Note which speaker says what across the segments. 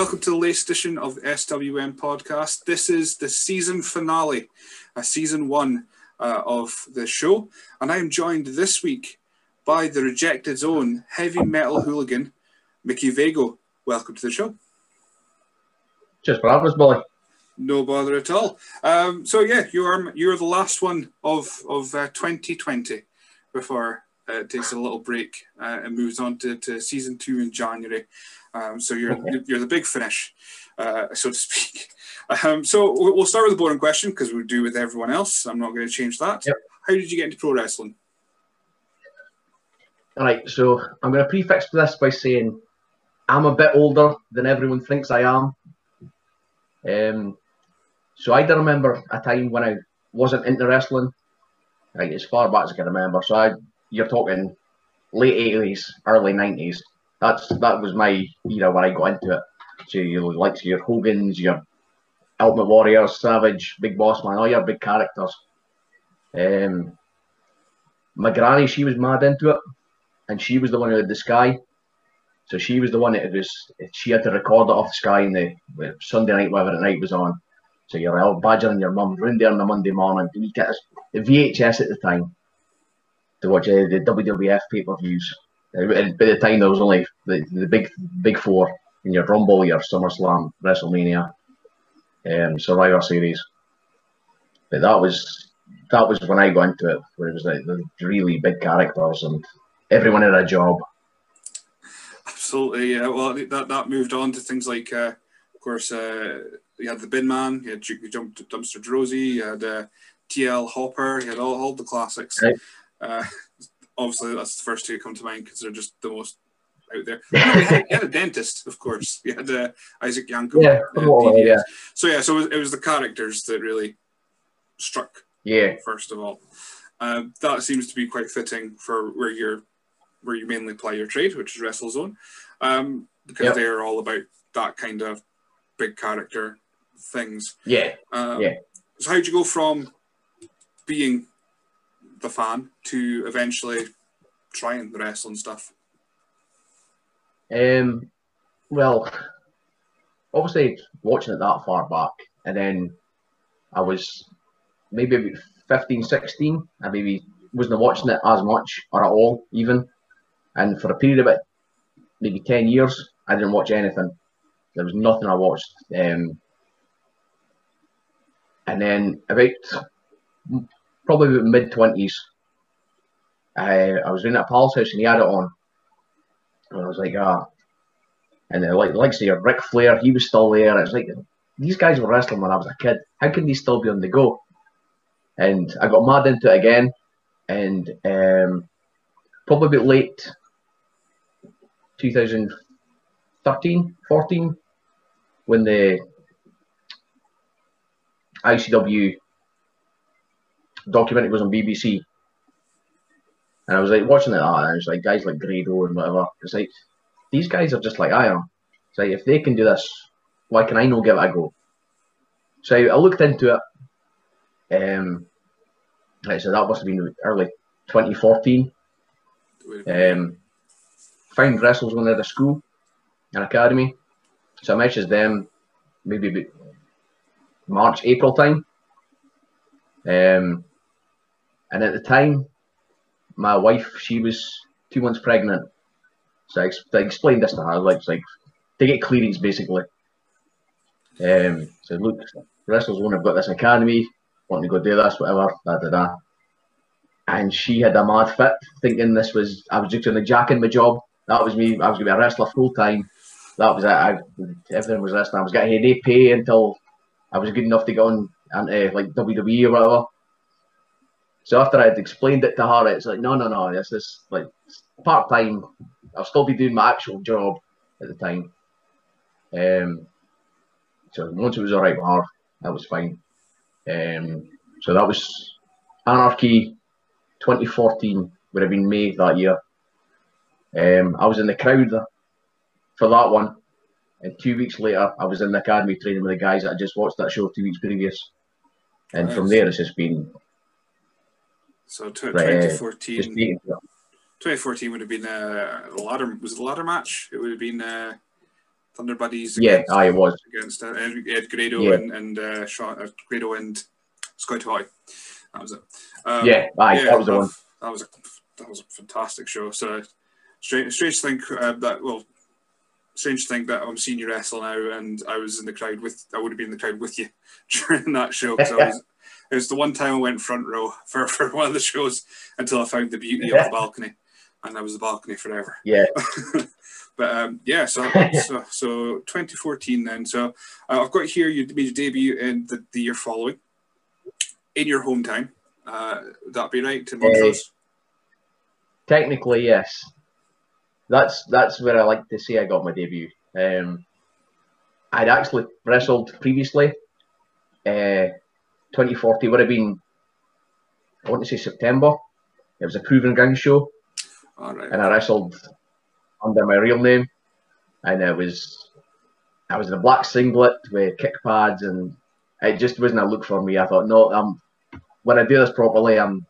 Speaker 1: Welcome to the latest edition of SWN podcast. This is the season finale, uh, season one uh, of the show, and I am joined this week by the Rejected Zone heavy metal hooligan, Mikkey Vago. Welcome to the show.
Speaker 2: Just for having us, Billy.
Speaker 1: No bother at all. Um, so yeah, you are you're the last one of of uh, 2020 before uh, takes a little break uh, and moves on to, to season two in January. Um, so you're okay. you're the big finish, uh, so to speak. Um, so we'll start with the boring question because we do with everyone else. I'm not going to change that.
Speaker 2: Yep.
Speaker 1: How did you get into pro wrestling?
Speaker 2: All right, so I'm going to prefix this by saying I'm a bit older than everyone thinks I am. Um, so I do remember a time when I wasn't into wrestling, like as far back as I can remember. So I, you're talking late 80s, early 90s that's that was my era when I got into it. So you like your Hogan's, your Ultimate Warrior, Savage, Big Boss Man, all your big characters. Um, my granny, she was mad into it, and she was the one who had the sky. So she was the one that was. She had to record it off the sky in the Sunday night, whatever the night was on. So you're out badgering your mum, round there on the Monday morning. You get the VHS at the time to watch uh, the WWF pay per views. And by the time there was only the, the big big four in your Rumble, your SummerSlam, WrestleMania, um, Survivor Series. But that was that was when I got into it, where it was like the really big characters and everyone had a job.
Speaker 1: Absolutely, yeah. Well, that that moved on to things like, uh, of course, uh, you had the Bin Man, you had Jumped Dumpster Droese, you had uh, TL Hopper, you had all, all the classics. Right. Uh, obviously that's the first two that come to mind because they're just the most out there. you, had, a dentist, of course. You had uh, Isaac Yankem.
Speaker 2: Yeah, uh, yeah.
Speaker 1: So yeah, so it was, it was, the characters that really struck.
Speaker 2: Yeah.
Speaker 1: First of all, uh, that seems to be quite fitting for where you're where you mainly play your trade, which is WrestleZone, um, because yep. they are all about that kind of big character things.
Speaker 2: Yeah.
Speaker 1: Um,
Speaker 2: yeah.
Speaker 1: So how'd you go from being the fan to eventually trying the wrestling stuff?
Speaker 2: Um, well, obviously watching it that far back, and then I was maybe 15, 16. I maybe wasn't watching it as much or at all, even. And for a period of it, maybe 10 years, I didn't watch anything. There was nothing I watched. Um, and then about probably mid twenties. I I was in at Paul's house and he had it on, and I was like, ah. And then, like, like say, Ric Flair, he was still there. It's like these guys were wrestling when I was a kid. How can these still be on the go? And I got mad into it again, and um, probably a late 2013, 14, when the ICW documentary was on BBC. And I was like watching it, and I was like guys like Grado and whatever. It's like these guys are just like I am. It's like if they can do this, why can I not give it a go? So I looked into it. Um, like so that must have been early 2014. Um, found WrestleZone they had a school, an academy. So I messaged them maybe March, April time. Um, and at the time, my wife, she was two months pregnant. So I, ex- I explained this to her, like, like to get clearance basically. Um, so look, wrestlers won't have got this academy, wanting to go do this, whatever, da da da. And she had a mad fit, thinking this was I was just doing the jack in my job. That was me. I was gonna be a wrestler full time. That was it. I, everything was wrestling. I was getting a pay until I was good enough to go on and uh, like WWE or whatever. So after I'd explained it to her, it's like, no, no, no, this is like part time. I'll still be doing my actual job at the time. Um, so once it was all right with her, that was fine. Um, so that was Anarchy 2014, would have been May that year. Um, I was in the crowd for that one. And two weeks later, I was in the academy training with the guys that I just watched that show two weeks previous. And nice. from there, it's just been.
Speaker 1: So t- 2014. Uh, 2014 would have been uh, a ladder. Was a ladder match? It would have been uh, Thunder Buddies.
Speaker 2: Yeah, I it was
Speaker 1: against uh, Ed Grado yeah. and, and uh, Sean, uh, Grado and Scott Hoy. That was it. Um,
Speaker 2: yeah, aye, yeah, that was the one.
Speaker 1: That was a that was a fantastic show. So strange, strange thing uh, that well, strange thing that I'm seeing you wrestle now, and I was in the crowd with. I would have been in the crowd with you during that show because I was. It was the one time I went front row for, for one of the shows until I found the beauty yeah. of the balcony, and that was the balcony forever.
Speaker 2: Yeah.
Speaker 1: but um, yeah, so, so so 2014 then. So uh, I've got here you made your debut in the, the year following, in your hometown. Uh, would that be right? In Montrose?
Speaker 2: Uh, technically, yes that's that's where I like to say I got my debut. Um, I'd actually wrestled previously. Uh, 2040 would have been, I want to say September. It was a Proving Ground show. And I wrestled under my real name. And it was, I was in a black singlet with kick pads, and it just wasn't a look for me. I thought, no, I'm, when I do this properly, I'm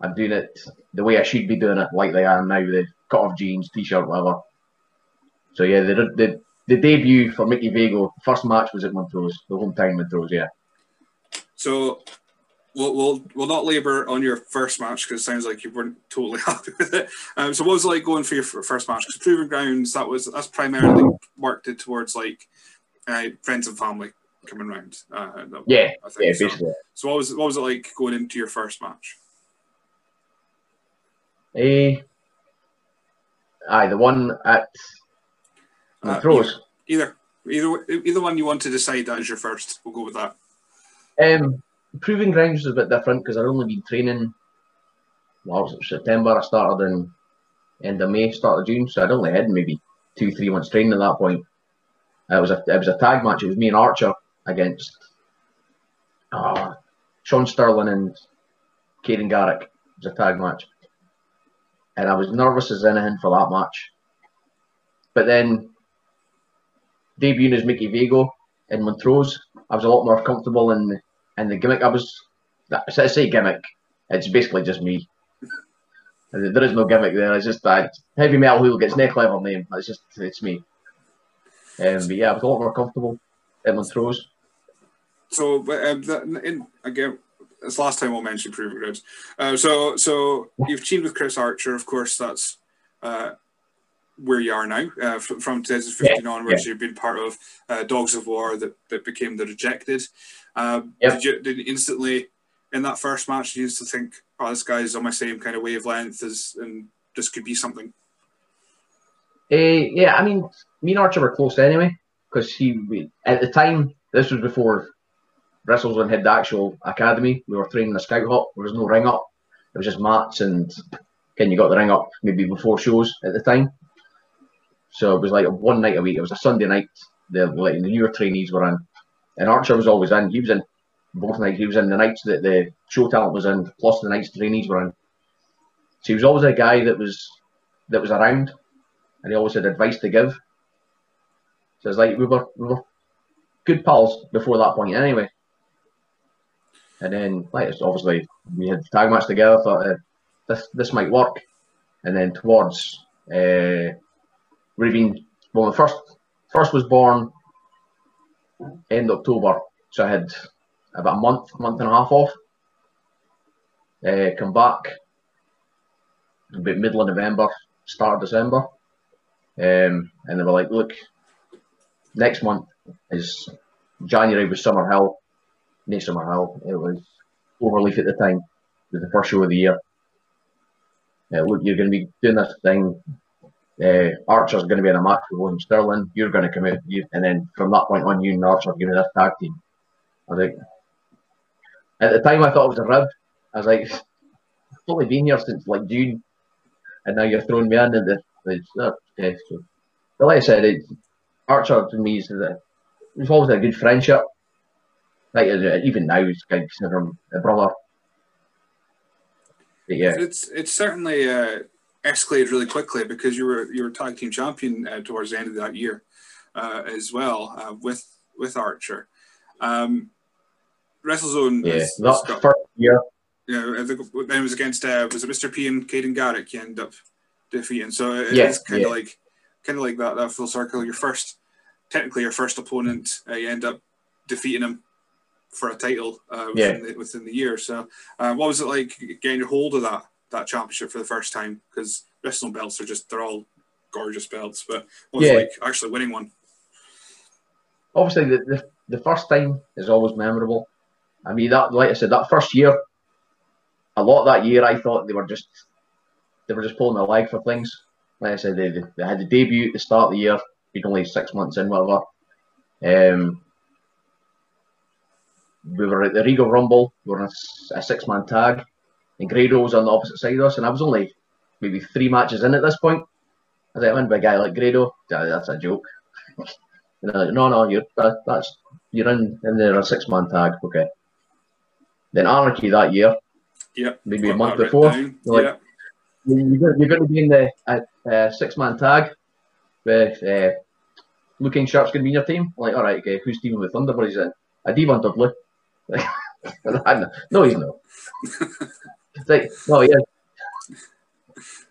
Speaker 2: I'm doing it the way I should be doing it, like they are now, the cut off jeans, t shirt, whatever. So yeah, the, the the debut for Mikkey Vago, first match was at Montrose, the hometown Montrose, yeah.
Speaker 1: So we'll we'll, we'll not labour on your first match because it sounds like you weren't totally happy with it. Um, so what was it like going for your first match? Because Proving Grounds, that was that's primarily worked it towards like uh, friends and family coming round. Uh,
Speaker 2: yeah, yeah, so. basically.
Speaker 1: So what was what was it like going into your first match?
Speaker 2: Eh, aye, the one at Montrose.
Speaker 1: Uh, either, either, either one you want to decide that is your first. We'll go with that.
Speaker 2: Um, Proving Grounds is a bit different because I've only been training. Well, it September. I started in end of May, start of June, so I'd only had maybe two, three months training at that point. It was a it was a tag match. It was me and Archer against uh, Sean Sterling and Caden Garrick. It was a tag match and I was nervous as anything for that match. But then debuting as Mikkey Vago in Montrose, I was a lot more comfortable in in the gimmick. I was, so I say gimmick, it's basically just me. There is no gimmick there. It's just that heavy metal wheel gets neck level name. It's just it's me. Um, but yeah, I was a lot more comfortable in Montrose.
Speaker 1: So, um, the, in, again, it's last time we'll mention Proving Grounds. Uh, so, so you've teamed with Chris Archer, of course. That's uh, where you are now. Uh, from, from 2015 yeah, onwards, yeah. you've been part of uh, Dogs of War that, that became the Rejected. Um, yep. Did you did instantly in that first match? You used to think, "Oh, this guy's on my same kind of wavelength as, and this could be something."
Speaker 2: Uh, yeah, I mean, me and Archer were close anyway because he at the time. This was before Wrestlezone had the actual academy. We were training the scout hut. There was no ring up. It was just mats and can you got the ring up maybe before shows at the time. So it was like one night a week. It was a Sunday night. The like the newer trainees were in, and Archer was always in. He was in both nights. He was in the nights that the show talent was in, plus the nights the trainees were in. So he was always a guy that was that was around, and he always had advice to give. So it's like we were we were good pals before that point anyway. And then, like, obviously, we had tag match together. Thought uh, this this might work. And then towards uh, been well, the first first was born end October, so I had about a month, month and a half off. Uh, come back about middle of November, start of December, um, and they were like, "Look, next month is January with Summerhill. Summer Mahal. It was Overleaf at the time. It was the first show of the year. Uh, look, you're going to be doing this thing. Uh, Archer's going to be in a match with William Sterling. You're going to come out, you, and then from that point on, you and Archer are going to this tag team. I like, at the time, I thought it was a rib. I was like, I've only been here since like June, and now you're throwing me in. And the, the, okay, so, but like I said, it, Archer to me is we've always a good friendship. Like uh, even now, he's kind of him a brother. But yeah,
Speaker 1: It's it's certainly uh, escalated really quickly because you were you were tag team champion uh, towards the end of that year uh, as well uh, with with Archer. Um, WrestleZone
Speaker 2: yeah.
Speaker 1: got,
Speaker 2: first year,
Speaker 1: know, I think then it was against uh, was it Mr. P and Caden Garrick you end up defeating. So it
Speaker 2: Yeah,
Speaker 1: kind of
Speaker 2: yeah.
Speaker 1: like kind of like that that full circle. Your first technically your first opponent, uh, you end up defeating him for a title uh, within, the, within the year. So uh, what was it like getting a hold of that that championship for the first time? Because wrestling belts are just they're all gorgeous belts, but what was
Speaker 2: Yeah.
Speaker 1: like actually winning one?
Speaker 2: obviously the, the the first time is always memorable. I mean that like I said, that first year, a lot of that year I thought they were just they were just pulling their leg for things. Like I said, they, they, had the debut at the start of the year, been only six months in, whatever. Um we were at the Regal Rumble, we were in a, six man tag, and Grado was on the opposite side of us, and I was only maybe three matches in at this point. I was like, win by a guy like Grado, that's a joke. And like, no, no, you're that, that's you're in in there a six man tag, okay. Then Anarchy that year,
Speaker 1: Yep.
Speaker 2: maybe a month before,
Speaker 1: down.
Speaker 2: like-
Speaker 1: yeah.
Speaker 2: you're going, you're going to be in the uh, uh, six man tag with uh, Lou King Sharp's going to be in your team. I'm like, all right, okay, who's teaming with Thunderbird? He's in a Devon Dudley. no, he's not. It's like, no, yeah.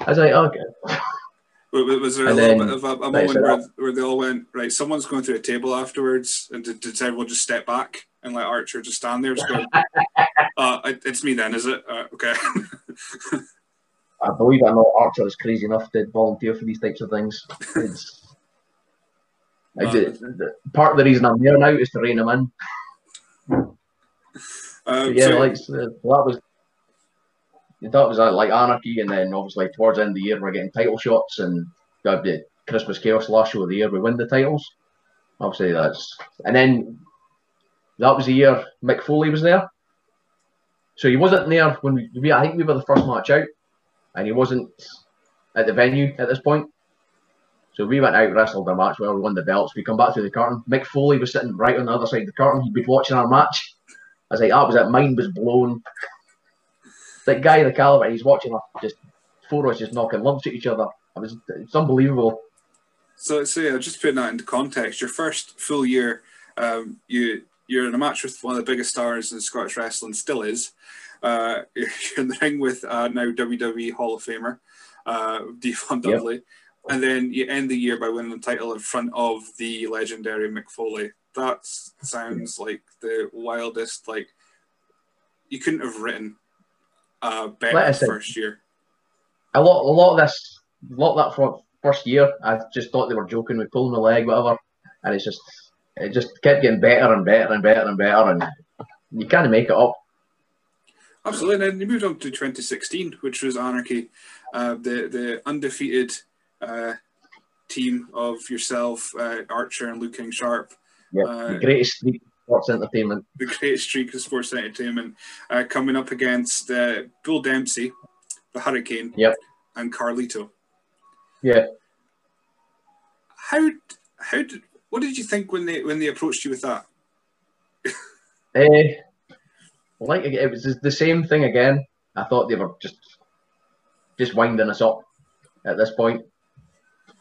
Speaker 2: I was like, okay.
Speaker 1: Wa- wa- Was there a
Speaker 2: And
Speaker 1: little
Speaker 2: then,
Speaker 1: bit of a, a moment where, where they all went, right, someone's going through a table afterwards, and did, did everyone just step back and let Archer just stand there, just going, uh, it- it's me then, is it? Uh, okay.
Speaker 2: I believe or not, Archer is crazy enough to volunteer for these types of things. The, the, part of the reason I'm here now is to rein him in.
Speaker 1: um,
Speaker 2: yeah,
Speaker 1: so-
Speaker 2: like so that was that was uh, like anarchy, and then obviously towards the end of the year we're getting title shots, and the Christmas Chaos last show of the year we win the titles. Obviously that's and then that was the year Mick Foley was there. So he wasn't there when we, I think we were the first match out, and he wasn't at the venue at this point. So we went out, wrestled our match, well, we won the belts. We come back through the curtain. Mick Foley was sitting right on the other side of the curtain. He'd been watching our match. I was like, that was it. Mind was blown. That guy, the caliber, he's watching us just four of us just knocking lumps at each other. It was it's unbelievable.
Speaker 1: So, so yeah, just putting that into context, your first full year, um, you you're in a match with one of the biggest stars in Scottish wrestling, still is. Uh, you're in the ring with uh, now WWE Hall of Famer uh, Devon
Speaker 2: Yep.
Speaker 1: Dudley, and then you end the year by winning the title in front of the legendary Mick Foley. That sounds like the wildest. Like you couldn't have written a better first year.
Speaker 2: A lot, a lot of this, a lot of that fir- first year, I just thought they were joking with pulling the leg, whatever, and it's just, it just kept getting better and better and better and better, and you can't make it up.
Speaker 1: Absolutely. And then you moved on to 2016, which was Anarchy, uh, the the undefeated uh, team of yourself, uh, Archer, and Lou King Sharp,
Speaker 2: Yeah,
Speaker 1: Uh,
Speaker 2: the greatest sports entertainment.
Speaker 1: the great streak of sports entertainment, uh, coming up against uh, Bill Dempsey, the Hurricane,
Speaker 2: Yep.
Speaker 1: and Carlito.
Speaker 2: Yeah,
Speaker 1: How how did what did you think when they when they approached you with that?
Speaker 2: Eh, like it was the same thing again. I thought they were just just winding us up at this point.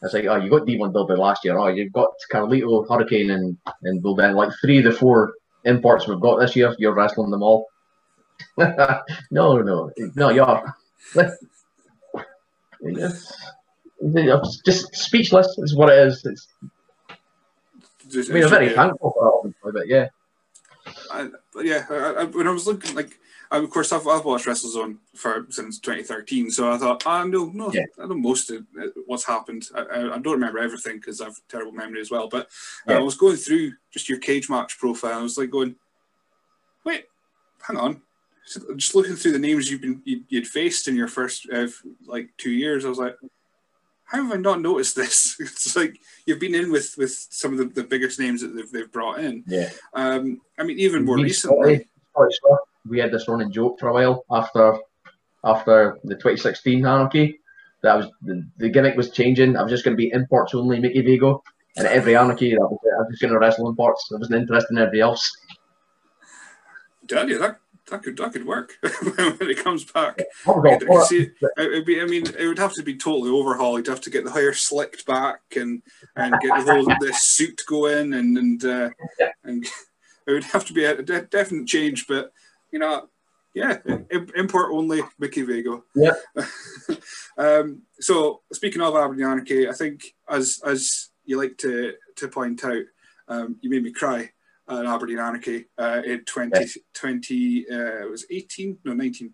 Speaker 2: It's like, oh, you got Devon Dudley last year. Oh, you've got Carlito, Hurricane, and and Bulldog. Like three of the four imports we've got this year. You're wrestling them all. no, no, no, you're. It's just speechless. Is what it is. It's, I mean, I'm very thankful for it, but yeah.
Speaker 1: I, but yeah, I, I, when I was looking, like, I, of course, I've, I've watched WrestleZone for since 2013, so I thought, I know, no,
Speaker 2: Yeah.
Speaker 1: I know most of uh, what's happened. I, I, I don't remember everything because I've terrible memory as well. But uh,
Speaker 2: Yeah.
Speaker 1: I was going through just your Cagematch profile. I was like going, wait, hang on. So Just looking through the names you've been you, you'd faced in your first uh, like two years, I was like, how have I not noticed this? it's like you've been in with with some of the, the biggest names that they've, they've brought in.
Speaker 2: Yeah.
Speaker 1: Um, I mean, even more recently.
Speaker 2: Scottish stuff. We had this running joke for a while after after the 2016 anarchy. That was the, the gimmick was changing. I was just going to be imports only, Mikkey Vago, And every anarchy, that was it. I was just going to wrestle in parts. I wasn't interested in everybody else.
Speaker 1: Tell you that that could that could work when it comes back.
Speaker 2: I
Speaker 1: see, it be, I mean, it would have to be totally overhauled. You'd have to get the hair slicked back and and get the whole the suit going and and uh, and it would have to be a de- definite change. But you know, yeah, import only Mikkey Vago.
Speaker 2: Yeah.
Speaker 1: um, so speaking of Aberdeen Anarchy, I think as as you like to to point out, um, you made me cry at Aberdeen Anarchy uh, in 2020, uh, it was 18, no, 19,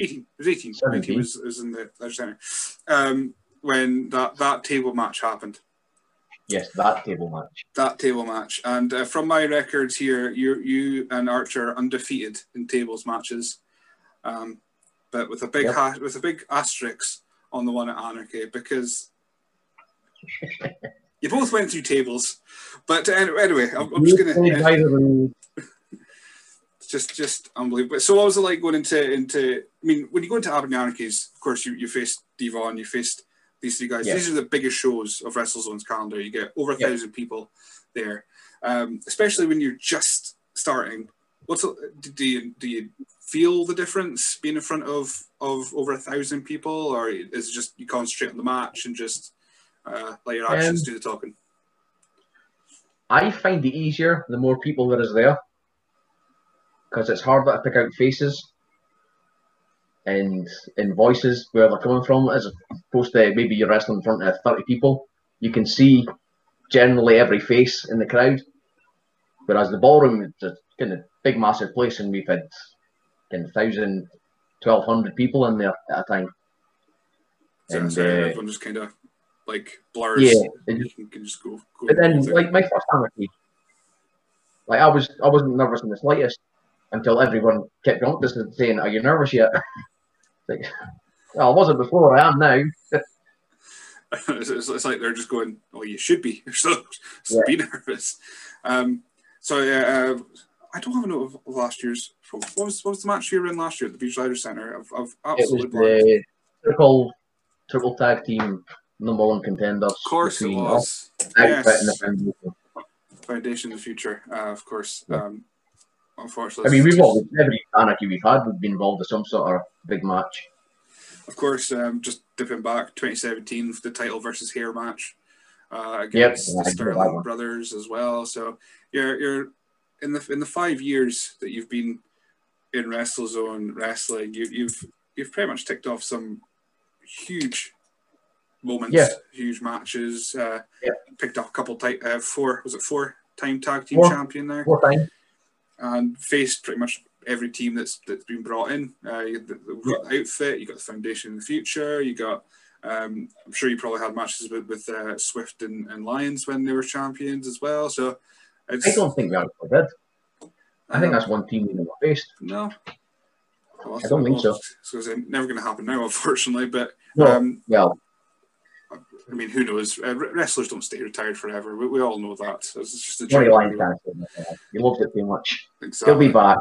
Speaker 1: 18, it was 18, 19
Speaker 2: 17.
Speaker 1: was, was in the Leisure Centre, um, when that, that table match happened.
Speaker 2: Yes, that table match.
Speaker 1: That table match. And uh, from my records here, you you and Archer are undefeated in tables matches. Um, but with a big
Speaker 2: Yep.
Speaker 1: ha- with a big asterisk on the one at Anarchy because you both went through tables. But uh, anyway, I'm, I'm just gonna
Speaker 2: played
Speaker 1: just just unbelievable. So what was it like going into into? I mean, when you go into Aberdeen Anarchies, of course you you faced Devon, you faced these three guys.
Speaker 2: Yeah.
Speaker 1: These are the biggest shows of WrestleZone's calendar. You get over a
Speaker 2: Yeah.
Speaker 1: thousand people there, um, especially when you're just starting. What's do you do you feel the difference being in front of of over a thousand people, or is it just you concentrate on the match and just uh, let your actions
Speaker 2: Um,
Speaker 1: do the talking?
Speaker 2: I find it easier the more people there is there because it's harder to pick out faces and and voices where they're coming from as opposed to maybe you're wrestling in front of 30 people. You can see generally every face in the crowd. Whereas the ballroom is a kind of big, massive place, and we've had kind of 1,000, 1,200 people in there at a time.
Speaker 1: So,
Speaker 2: and,
Speaker 1: so
Speaker 2: uh,
Speaker 1: everyone just kind of like blurs.
Speaker 2: Yeah, it
Speaker 1: you
Speaker 2: just-
Speaker 1: can, can just go. go
Speaker 2: But then, like my first anarchy, like I was, I wasn't nervous in the slightest until everyone kept going to us and saying, "Are you nervous yet?" like, well, I wasn't before. I am now.
Speaker 1: it's, it's, it's like they're just going, "Oh, you should be. You're So, so
Speaker 2: Yeah.
Speaker 1: be nervous." Um, so uh, I don't have a note of, last year's. What was what was the match you were in last year at the Beach Leisure Centre? I've, I've
Speaker 2: It was
Speaker 1: absolutely
Speaker 2: the triple, triple tag team number one contenders.
Speaker 1: Of course it was. Yes.
Speaker 2: Foundation.
Speaker 1: Foundation of the Future, uh, of course.
Speaker 2: Yeah.
Speaker 1: Um, unfortunately,
Speaker 2: I mean, we've always every anarchy we've had, we've been involved in some sort of big match.
Speaker 1: of course, um, just dipping back, 2017, the title versus hair match uh, against
Speaker 2: I
Speaker 1: the Sterling brothers as well. So you're you're in the in the five years that you've been in WrestleZone wrestling, you, you've you've pretty much ticked off some huge moments,
Speaker 2: Yeah.
Speaker 1: huge matches. Uh,
Speaker 2: Yeah.
Speaker 1: Picked up a couple ti- uh, four was it four time tag team
Speaker 2: Four.
Speaker 1: champion there
Speaker 2: Four times.
Speaker 1: And faced pretty much every team that's that's been brought in. Uh, you got the, the got the outfit, you've got the foundation in the future, you got. Um, I'm sure you probably had matches with with uh, Swift and, and Lyons when they were champions as well. So it's
Speaker 2: I don't think we actually did. I think that's one team we never faced.
Speaker 1: no. Well,
Speaker 2: I don't think so.
Speaker 1: So it's never going to happen now, unfortunately. But
Speaker 2: No,
Speaker 1: um,
Speaker 2: well,
Speaker 1: I mean, who knows? Uh, wrestlers don't stay retired forever. We, we all know that. It's just a
Speaker 2: Johnny
Speaker 1: general
Speaker 2: Lyons
Speaker 1: rule.
Speaker 2: can't say that. He loves it too much.
Speaker 1: Exactly.
Speaker 2: He'll be back.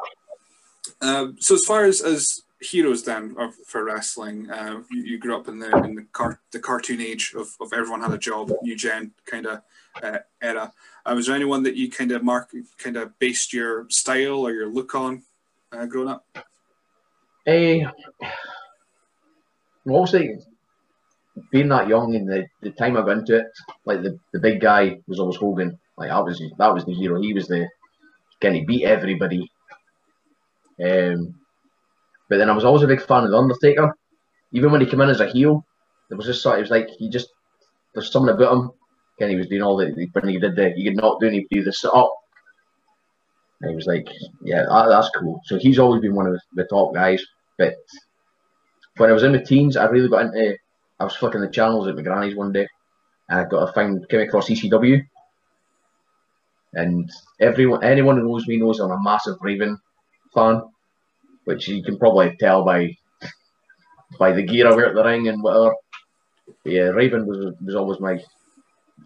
Speaker 1: Um, so as far as, as heroes then of, for wrestling, uh, you, you grew up in the in the, car, the cartoon age of, of everyone had a job, new gen kind of uh, era. Uh, was there anyone that you kind of mark, kind of based your style or your look on uh, growing up?
Speaker 2: Eh, well, obviously, being that young and the, the time I got into it, like the, the big guy was always Hogan. Like that was that was the hero. He was the can he beat everybody. Um, but then I was always a big fan of the Undertaker. Even when he came in as a heel, it was just sort. Was like he just there's something about him. Ken he was doing all the when he did the he could not do he'd do the sit up. And he was like, yeah, that, that's cool. So he's always been one of the top guys. But when I was in the teens, I really got into. I was flicking the channels at my granny's one day, and I got a find came across ECW. And everyone, anyone who knows me knows I'm a massive Raven fan, which you can probably tell by by the gear I wear at the ring and whatever. But yeah, Raven was was always my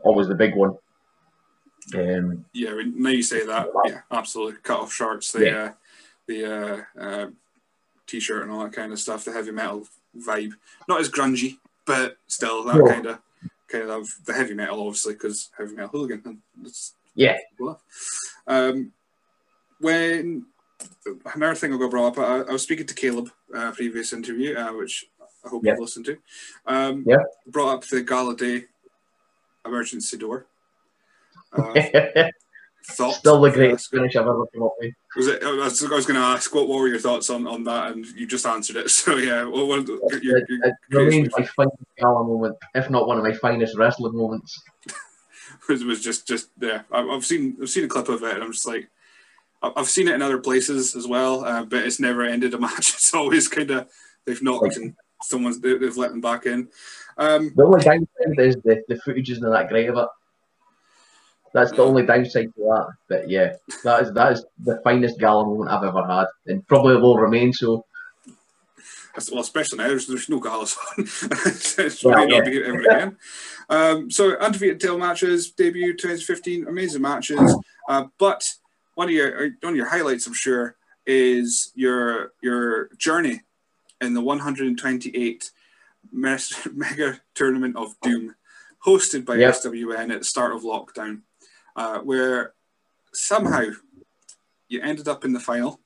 Speaker 2: always the big one. Um,
Speaker 1: Yeah, now you say that, yeah, absolutely. Cut off shorts, the uh, the uh, uh, t-shirt and all that kind of stuff, the heavy metal vibe. Not as grungy, but still that
Speaker 2: No.
Speaker 1: kind of kind of the heavy metal, obviously, because heavy metal hooligan. It's,
Speaker 2: Yeah.
Speaker 1: um, when another thing I got brought up, I, I was speaking to Caleb, uh, previous interview, uh, which I hope
Speaker 2: Yeah.
Speaker 1: you've listened to. Um,
Speaker 2: Yeah.
Speaker 1: Brought up the Gala Day emergency door. Uh, thoughts?
Speaker 2: Still the greatest finish I've ever come up with.
Speaker 1: Was it? I was, was going to ask what, what were your thoughts on, on that, and you just answered it. So yeah, what, what, your, your,
Speaker 2: It,
Speaker 1: your
Speaker 2: it remains my finest gala moment, if not one of my finest wrestling moments.
Speaker 1: was, was just just yeah. I've seen I've seen a clip of it, and I'm just like, I've seen it in other places as well, uh, but it's never ended a match. It's always kind of they've knocked and someone's they- they've let them back in. Um,
Speaker 2: The only downside is the, the footage isn't that great of it. That's the only downside to that. But yeah, that is that is the finest gala moment I've ever had, and probably will remain so.
Speaker 1: well, especially now, there's, there's no galas on. it's
Speaker 2: Well, yeah.
Speaker 1: be ever again. Um, so undefeated tail matches, debut 2015, amazing matches. Uh, but one of your one of your highlights, I'm sure, is your your journey in the 128 mes- mega tournament of doom, hosted by
Speaker 2: Yep.
Speaker 1: SWN at the start of lockdown, uh, where somehow you ended up in the final,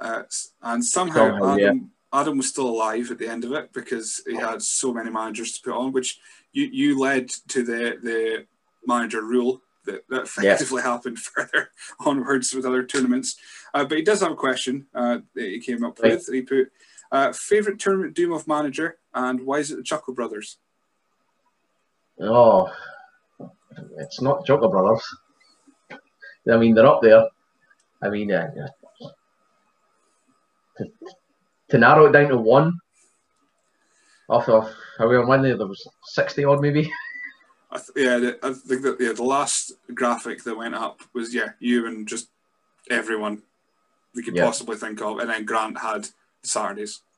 Speaker 1: uh, and somehow
Speaker 2: Somehow, yeah.
Speaker 1: Adam, Adam was still alive at the end of it because he had so many managers to put on, which you, you led to the the manager rule that, that effectively happened further onwards with other tournaments. Uh, but he does have a question uh, that he came up
Speaker 2: Right.
Speaker 1: with. He put uh, favorite tournament Doom of manager and why is it the Chuckle Brothers?
Speaker 2: Oh, it's not Joker Brothers. I mean, they're up there. I mean, uh, to, to narrow it down to one, off of however many there was sixty odd maybe.
Speaker 1: I th- yeah, the, I think that yeah, the last graphic that went up was yeah, you and just everyone we could
Speaker 2: Yeah.
Speaker 1: possibly think of, and then Grant had Saturdays.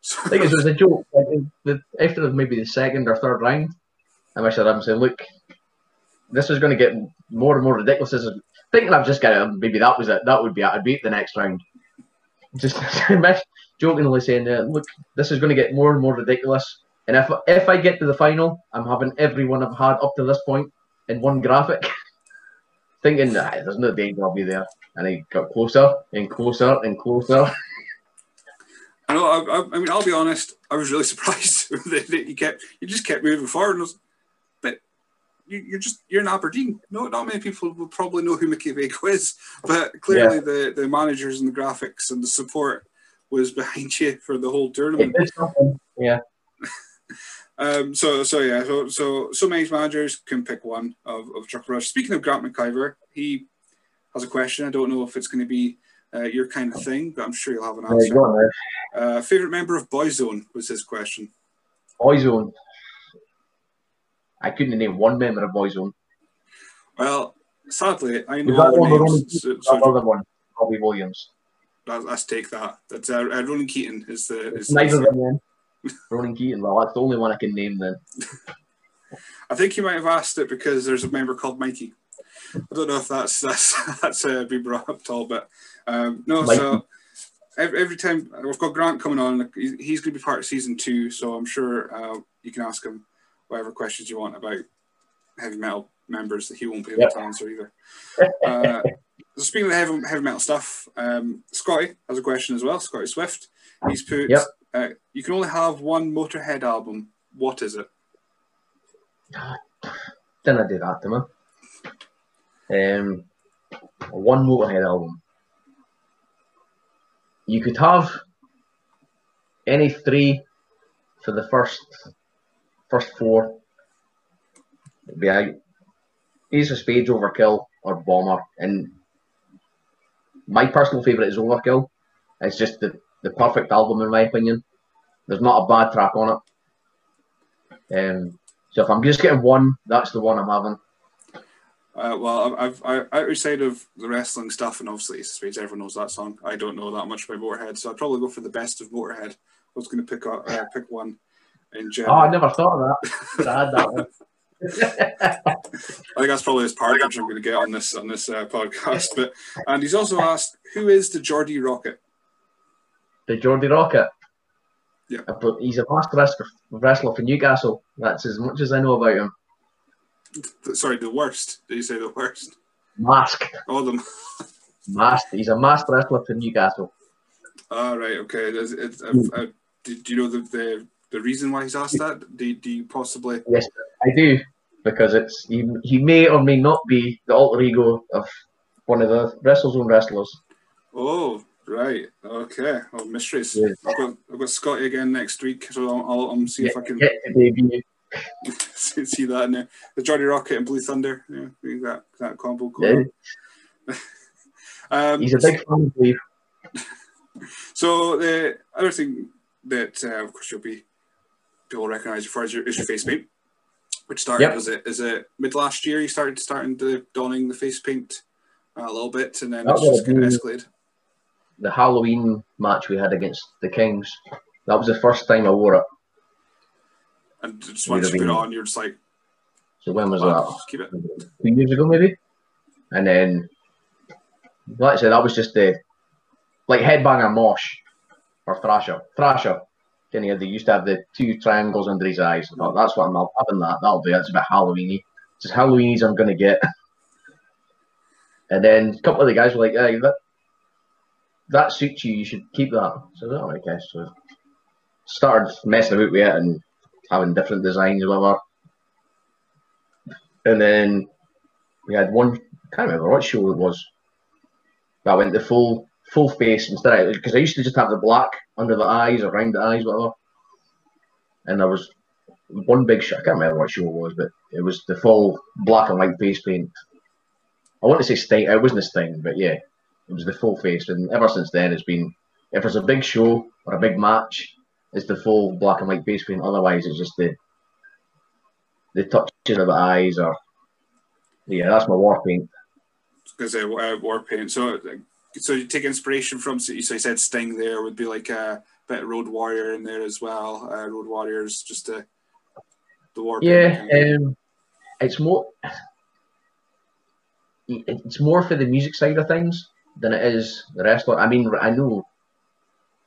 Speaker 1: So,
Speaker 2: I think it was a joke. After maybe the second or third round, I must have saying, "Look, this is going to get more and more ridiculous." Thinking I've just got it. Maybe that was it. That would be it. I'd beat the next round. Just jokingly saying, uh, "Look, this is going to get more and more ridiculous." And if if I get to the final, I'm having everyone I've had up to this point in one graphic. Thinking, nah, there's no danger I'll be there. And I got closer and closer and closer.
Speaker 1: I know. I, I, mean, I'll be honest. I was really surprised that, you kept you just kept moving forward. And I was, you, you're just you're in Aberdeen. No, not many people will probably know who Mikkey Vago is, but clearly the the managers and the graphics and the support was behind you for the whole tournament.
Speaker 2: Yeah.
Speaker 1: Um, so so yeah, so so so many managers can pick one of, of Chuck Rush. Speaking of Grant McIver, he has a question. I don't know if it's going to be uh, your kind of thing, but I'm sure you'll have an answer. Uh, favorite member of Boyzone was his question.
Speaker 2: Boyzone. I couldn't name one member of Boyzone.
Speaker 1: Well, sadly, I know
Speaker 2: that
Speaker 1: the
Speaker 2: one with Ronan
Speaker 1: names. So, so
Speaker 2: other one, Robbie Williams.
Speaker 1: let's, let's take that. That's uh, uh, Ronan Keating is the. Is,
Speaker 2: It's neither
Speaker 1: is
Speaker 2: of them. Ronan Keating, well, that's the only one I can name then.
Speaker 1: I think you might have asked it because there's a member called Mikey. I don't know if that's that's that's uh, been brought up at all, but um, no. So every, every time we've got Grant coming on, like, he- he's going to be part of season two, so I'm sure uh, you can ask him whatever questions you want about heavy metal members that he won't be able
Speaker 2: Yep.
Speaker 1: to answer either. Uh, so speaking of heavy, heavy metal stuff, um, Scotty has a question as well. Scotty Swift, he's put,
Speaker 2: Yep.
Speaker 1: uh, "You can only have one Motorhead album. What is it?"
Speaker 2: Didn't I do that to me? Um, one Motorhead album. You could have any three for the first first four. It'd be out. Ace of Spades, Overkill, or Bomber. And my personal favourite is Overkill. It's just the, the perfect album in my opinion. There's not a bad track on it. Um, so if I'm just getting one, that's the one I'm having.
Speaker 1: Uh, well, I've, I've outside of the wrestling stuff, and obviously Ace of Spades, everyone knows that song. I don't know that much about Motorhead, so I'd probably go for the best of Motorhead. I was going to pick up, uh, pick one in
Speaker 2: Oh. I never thought of that. I had that one.
Speaker 1: I think that's probably as partridge I'm going to get on this on this uh, podcast. But and he's also asked, who is the Geordie Rocket?
Speaker 2: the Geordie Rocket.
Speaker 1: Yeah.
Speaker 2: But he's a master wrestler, wrestler for Newcastle. That's as much as I know about him.
Speaker 1: Sorry, the worst. Did you say the worst?
Speaker 2: Mask,
Speaker 1: All of them.
Speaker 2: master. He's a master wrestler for Newcastle.
Speaker 1: All right. Okay. Does it, uh,
Speaker 2: Hmm.
Speaker 1: uh, do, do you know the, the the reason why he's asked that? Do, do you possibly?
Speaker 2: Yes, I do because it's he, he may or may not be the alter ego of one of the WrestleZone wrestlers.
Speaker 1: Oh, right. Okay. Oh, mysteries. I've got I've got Scotty again next week, so I'll, I'll, I'll see if I can see see that in there. The Geordie Rocket and Blue Thunder. Yeah, that, that combo.
Speaker 2: Yeah.
Speaker 1: Um,
Speaker 2: he's a big fan, Dave.
Speaker 1: So the other thing that, uh, of course, you'll be people recognise you for is your, is your face paint, which started
Speaker 2: Yep.
Speaker 1: was it is it mid last year you started starting to donning the face paint uh, a little bit, and then
Speaker 2: That
Speaker 1: it's just
Speaker 2: would've
Speaker 1: kind of escalated.
Speaker 2: The Halloween match we had against the Kings. That was the first time I wore it.
Speaker 1: And just once you put it on, you're just like,
Speaker 2: So when was
Speaker 1: wow,
Speaker 2: that?
Speaker 1: just keep it.
Speaker 2: two years ago maybe. And then like I said, that was just the like headbanger mosh or thrasher. Thrasher. Had they used to have the two triangles under his eyes. I thought, that's what I'm having that. That'll do. That's a bit Halloweeny. It's as Halloweeny I'm gonna get. And then a couple of the guys were like, hey, that that suits you, you should keep that. So oh, I so started messing about with it and having different designs or whatever. And then we had one can't remember what show it was. But I went the full full face instead because I used to just have the black under the eyes or around the eyes, whatever. And there was one big show. I can't remember what show it was, but it was the full black and white face paint. I want to say Sting. It wasn't a Sting, but yeah, it was the full face. And ever since then, it's been if there's a big show or a big match, it's the full black and white face paint. Otherwise, it's just the the touches of the eyes or yeah, that's my war paint.
Speaker 1: because uh, war paint. So, uh, so you take inspiration from. So you said Sting there would be like a bit of Road Warrior in there as well. Uh, Road Warriors, just uh, the war.
Speaker 2: Yeah, um, it's more it's more for the music side of things than it is the wrestler. I mean, I know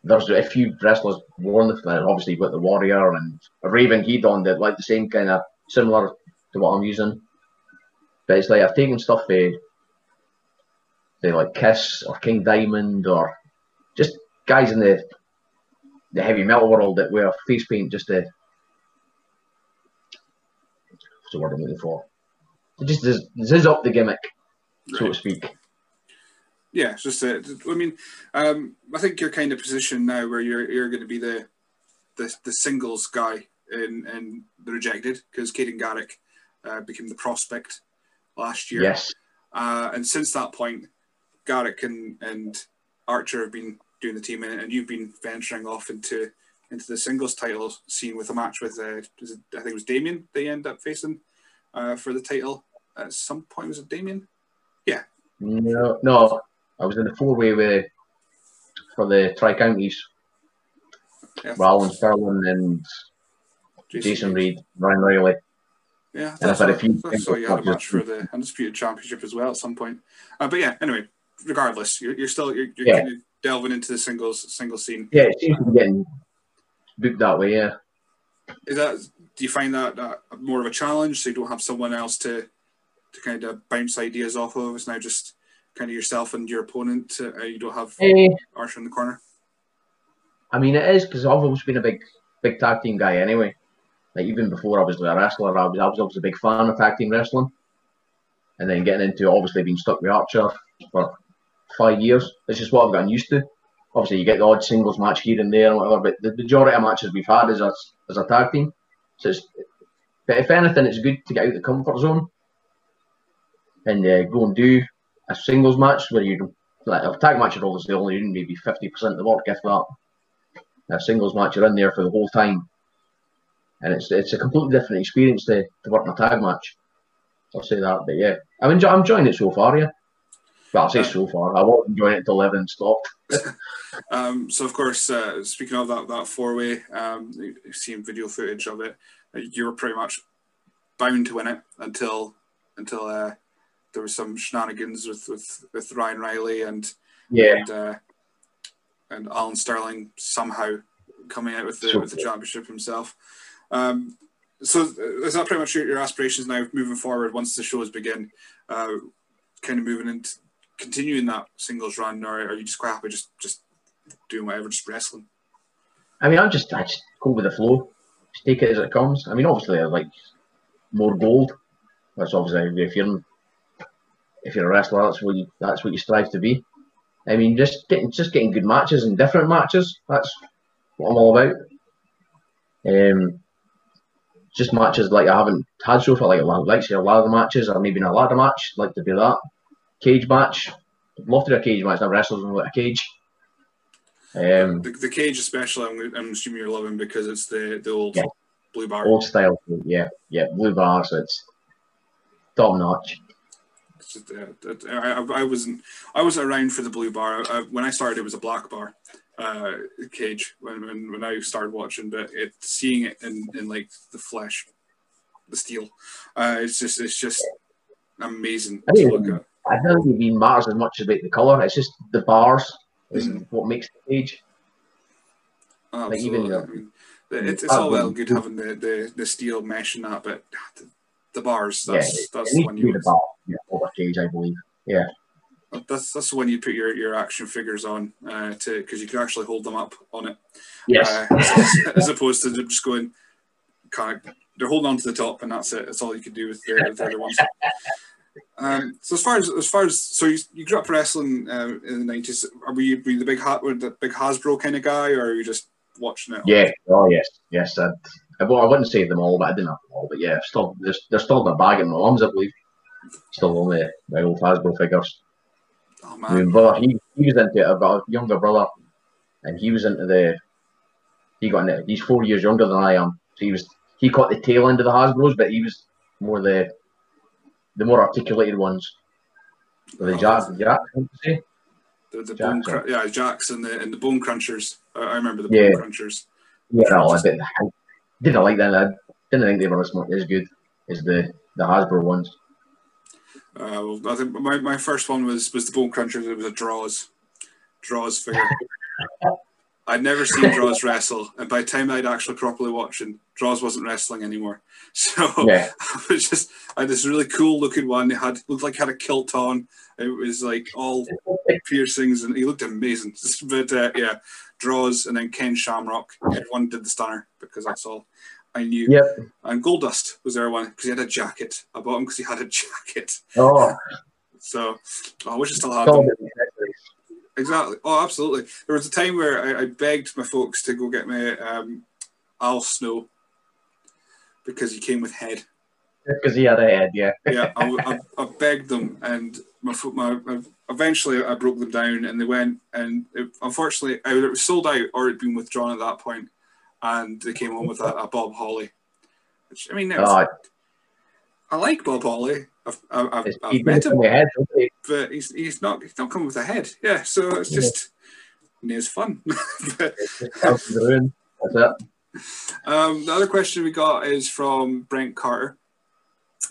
Speaker 2: there's a few wrestlers worn the obviously you've the Warrior and Raven. He donned it like the same kind of similar to what I'm using, but it's like I've taken stuff for say like Kiss or King Diamond or just guys in the the heavy metal world that wear face paint just to what's the word I'm looking for? Just zizz, zizz up the gimmick, so to speak.
Speaker 1: Yeah, it's just I mean, um, I think you're kind of positioned now where you're you're going to be the the, the singles guy in in the rejected because Caden Garrick uh, became the prospect last year.
Speaker 2: Yes.
Speaker 1: Uh, and since that point, Garrick and, and Archer have been doing the team, and, and you've been venturing off into into the singles title scene with a match with uh, it, I think it was Damien. They end up facing uh, for the title at some point. Was it Damien? Yeah.
Speaker 2: No, no. I was in the four way with for the Tri Counties.
Speaker 1: Yeah,
Speaker 2: Rollin Sterling and Jason Reed, Ryan Riley.
Speaker 1: Yeah,
Speaker 2: And I've had a few
Speaker 1: you had a match for the Undisputed Championship as well at some point. Uh, but yeah, anyway, regardless, you're, you're still you're, you're
Speaker 2: Yeah.
Speaker 1: kind of delving into the singles singles scene.
Speaker 2: Yeah, it seems to be getting booked that way, yeah.
Speaker 1: Is that do you find that, that more of a challenge? So you don't have someone else to to kind of bounce ideas off of. It's now just kind of yourself and your opponent. Uh, you don't have
Speaker 2: Eh,
Speaker 1: Archer in the corner.
Speaker 2: I mean, it is because I've always been a big, big tag team guy anyway. Like even before I was a wrestler, I was, I was always a big fan of tag team wrestling. And then getting into obviously being stuck with Archer for five years. It's just what I've gotten used to. Obviously, you get the odd singles match here and there and whatever, but the majority of matches we've had is as as a tag team. So it's, but if anything, it's good to get out of the comfort zone and uh, go and do a singles match where you like a tag match. You're obviously only doing maybe fifty percent of the work, if that a singles match, you're in there for the whole time, and it's it's a completely different experience to, to work in a tag match. I'll say that, but yeah, I'm enjoy, I'm enjoying it so far. Yeah, well, I say so far. I was enjoying it till eleven stopped.
Speaker 1: Um, so of course, uh, speaking of that that four way, um, you- you've seen video footage of it. Uh, you were pretty much bound to win it until until uh, there was some shenanigans with, with, with Ryan Riley and
Speaker 2: Yeah,
Speaker 1: and, uh, and Alan Sterling somehow coming out with the
Speaker 2: Sure.
Speaker 1: with the championship himself. Um, so uh, is that pretty much your, your aspirations now moving forward once the shows begin? Uh, kind of moving into continuing that singles run, or are you just quite happy just just doing whatever, just wrestling?
Speaker 2: I mean, I'm just I just go with the flow, just take it as it comes. I mean, obviously, I like more gold. That's obviously if you're if you're a wrestler, that's what you that's what you strive to be. I mean, just getting just getting good matches and different matches. That's what I'm all about. Um, just matches like I haven't had so far. Like like say a ladder matches, or maybe in a ladder match. Like to do that cage match. I'd love to do a cage match. I've wrestled in a cage. Um,
Speaker 1: The, the cage, especially, I'm, I'm assuming you're loving because it's the the old
Speaker 2: Yeah.
Speaker 1: blue bar.
Speaker 2: old style, yeah, yeah, blue bars. It's top notch.
Speaker 1: It's just, uh, I, I, wasn't I wasn't around for the blue bar. I, when I started, it was a black bar uh, cage when, when when I started watching. But it seeing it in, in like the flesh, the steel, uh, it's just it's just amazing to look at.
Speaker 2: I don't think it even matters as much about the colour. It's just the bars is
Speaker 1: Mhm.
Speaker 2: what makes the cage.
Speaker 1: Absolutely.
Speaker 2: even, uh,
Speaker 1: I it's, it's all well good having the, the, the steel mesh and that, but the, the bars that's
Speaker 2: yeah,
Speaker 1: that's the one you
Speaker 2: the bar, yeah, over cage, I believe.
Speaker 1: Yeah that's that's the one you put your, your action figures on uh, to because you can actually hold them up on it.
Speaker 2: Yes,
Speaker 1: uh, as opposed to just going kind of they're holding on to the top and that's it. That's all you can do with the, with the other ones. Um, so as far as as far as so you, you grew up wrestling uh, in the nineties. Are we were you the big were the big Hasbro kind of guy, or are you just watching it?
Speaker 2: yeah, oh yes, yes. I'd, I, well, I wouldn't say them all, but I didn't have them all. But yeah, still, there's, there's still in my bag at my mum's, I believe. Still on the, the old Hasbro figures.
Speaker 1: Oh man.
Speaker 2: My brother, he, he was into it. I've got a younger brother, and he was into the. He got into. He's four years younger than I am, so he was. He caught the tail end of the Hasbro's, but he was more the, the more articulated ones. The
Speaker 1: Oh,
Speaker 2: Jack, Jack, I want to say.
Speaker 1: the, the
Speaker 2: Jackson.
Speaker 1: bone cr- yeah Jacks and the and the bone crunchers. I, I remember the
Speaker 2: Yeah.
Speaker 1: bone crunchers.
Speaker 2: Yeah, no, I didn't, I didn't like them. I didn't think they were as, as good as the the Hasbro ones.
Speaker 1: Uh, well, I think my, my first one was was the bone crunchers. It was a Droz, Droz figure. I'd never seen Droz wrestle, and by the time I'd actually properly watching, Droz wasn't wrestling anymore. So
Speaker 2: Yeah.
Speaker 1: I was just I had this really cool looking one. It had looked like had a kilt on. It was like all piercings, and he looked amazing. But uh, yeah, Droz, and then Ken Shamrock. Everyone did the stunner because that's all I knew.
Speaker 2: Yep.
Speaker 1: And Goldust was there one because he had a jacket. I bought him because he had a jacket.
Speaker 2: Oh,
Speaker 1: So oh, I wish I still had them.
Speaker 2: About the accessories.
Speaker 1: Exactly. Oh, absolutely. There was a time where I, I begged my folks to go get me um, Al Snow because he came with head.
Speaker 2: because he had a head. Yeah.
Speaker 1: Yeah, I, I, I begged them, and my, my, my eventually I broke them down, and they went, and it, unfortunately either it was sold out or it'd been withdrawn at that point, and they came on with a, a Bob Holly. Which I mean, was-
Speaker 2: Oh,
Speaker 1: I like Bob Holly. I've, I've,
Speaker 2: it's,
Speaker 1: I've met him.
Speaker 2: head. he?
Speaker 1: but he's he's not he's not coming with a head. Yeah, so it's just it's fun. but,
Speaker 2: Just the. That's it.
Speaker 1: um, the other question we got is from Brent Carter,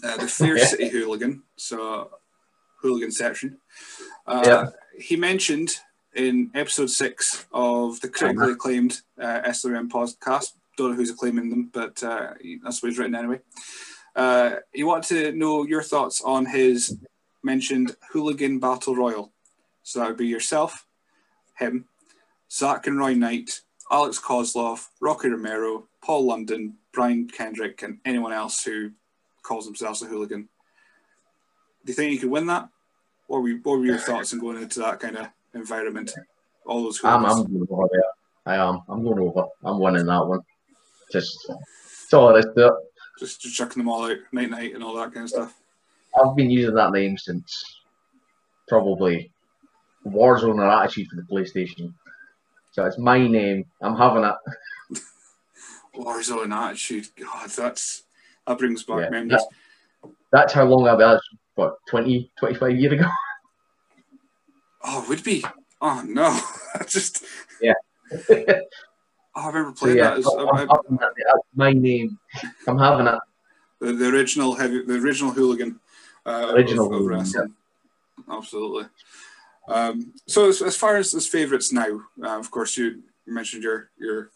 Speaker 1: uh, the Fair
Speaker 2: Yeah.
Speaker 1: City hooligan. So hooligan section. Uh,
Speaker 2: Yeah.
Speaker 1: He mentioned in episode six of the critically acclaimed uh, SLM podcast. Don't know who's acclaiming them, but uh, that's what he's written anyway. Uh, he wanted to know your thoughts on his mentioned hooligan battle royal. So that would be yourself, him, Zach and Roy Knight, Alex Koslov, Rocky Romero, Paul London, Brian Kendrick, and anyone else who calls themselves a hooligan. Do you think you could win that? What were, what were your thoughts on going into that kind of environment? All those
Speaker 2: I'm. I'm going over there. I am. I'm going over. I'm winning that one. Just, it's all there is to it.
Speaker 1: Just, just chucking them all out, night night, and all that kind of stuff.
Speaker 2: I've been using that name since probably Warzone or Attitude for the PlayStation. So it's my name. I'm having it.
Speaker 1: Warzone attitude. God, that's that brings back
Speaker 2: Yeah.
Speaker 1: memories.
Speaker 2: That's how long I've been. What, 20, 25 years ago?
Speaker 1: Oh, would be. Oh no, just.
Speaker 2: Yeah.
Speaker 1: I remember
Speaker 2: So
Speaker 1: playing
Speaker 2: yeah,
Speaker 1: that. As,
Speaker 2: I'm
Speaker 1: I- I-
Speaker 2: having it. That's my name. I'm having it.
Speaker 1: the, the original heavy, the original hooligan, uh,
Speaker 2: Original
Speaker 1: of, of
Speaker 2: hooligan,
Speaker 1: wrestling. Absolutely. Um, so as, as far as as favourites now, uh, of course, you mentioned your your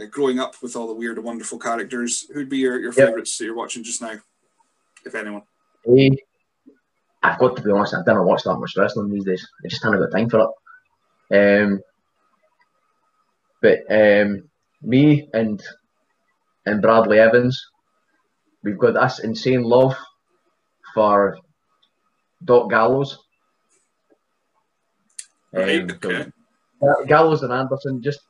Speaker 1: uh, growing up with all the weird and wonderful characters, who'd be your, your
Speaker 2: Yep.
Speaker 1: favourites that you're watching just now, if anyone?
Speaker 2: Eh, I've got to be honest, I don't watch that much wrestling these days. I just haven't got time for it. Um, but um, me and and Bradley Evans, we've got this insane love for Doc Gallows.
Speaker 1: Right,
Speaker 2: Um,
Speaker 1: okay.
Speaker 2: Gallows and Anderson just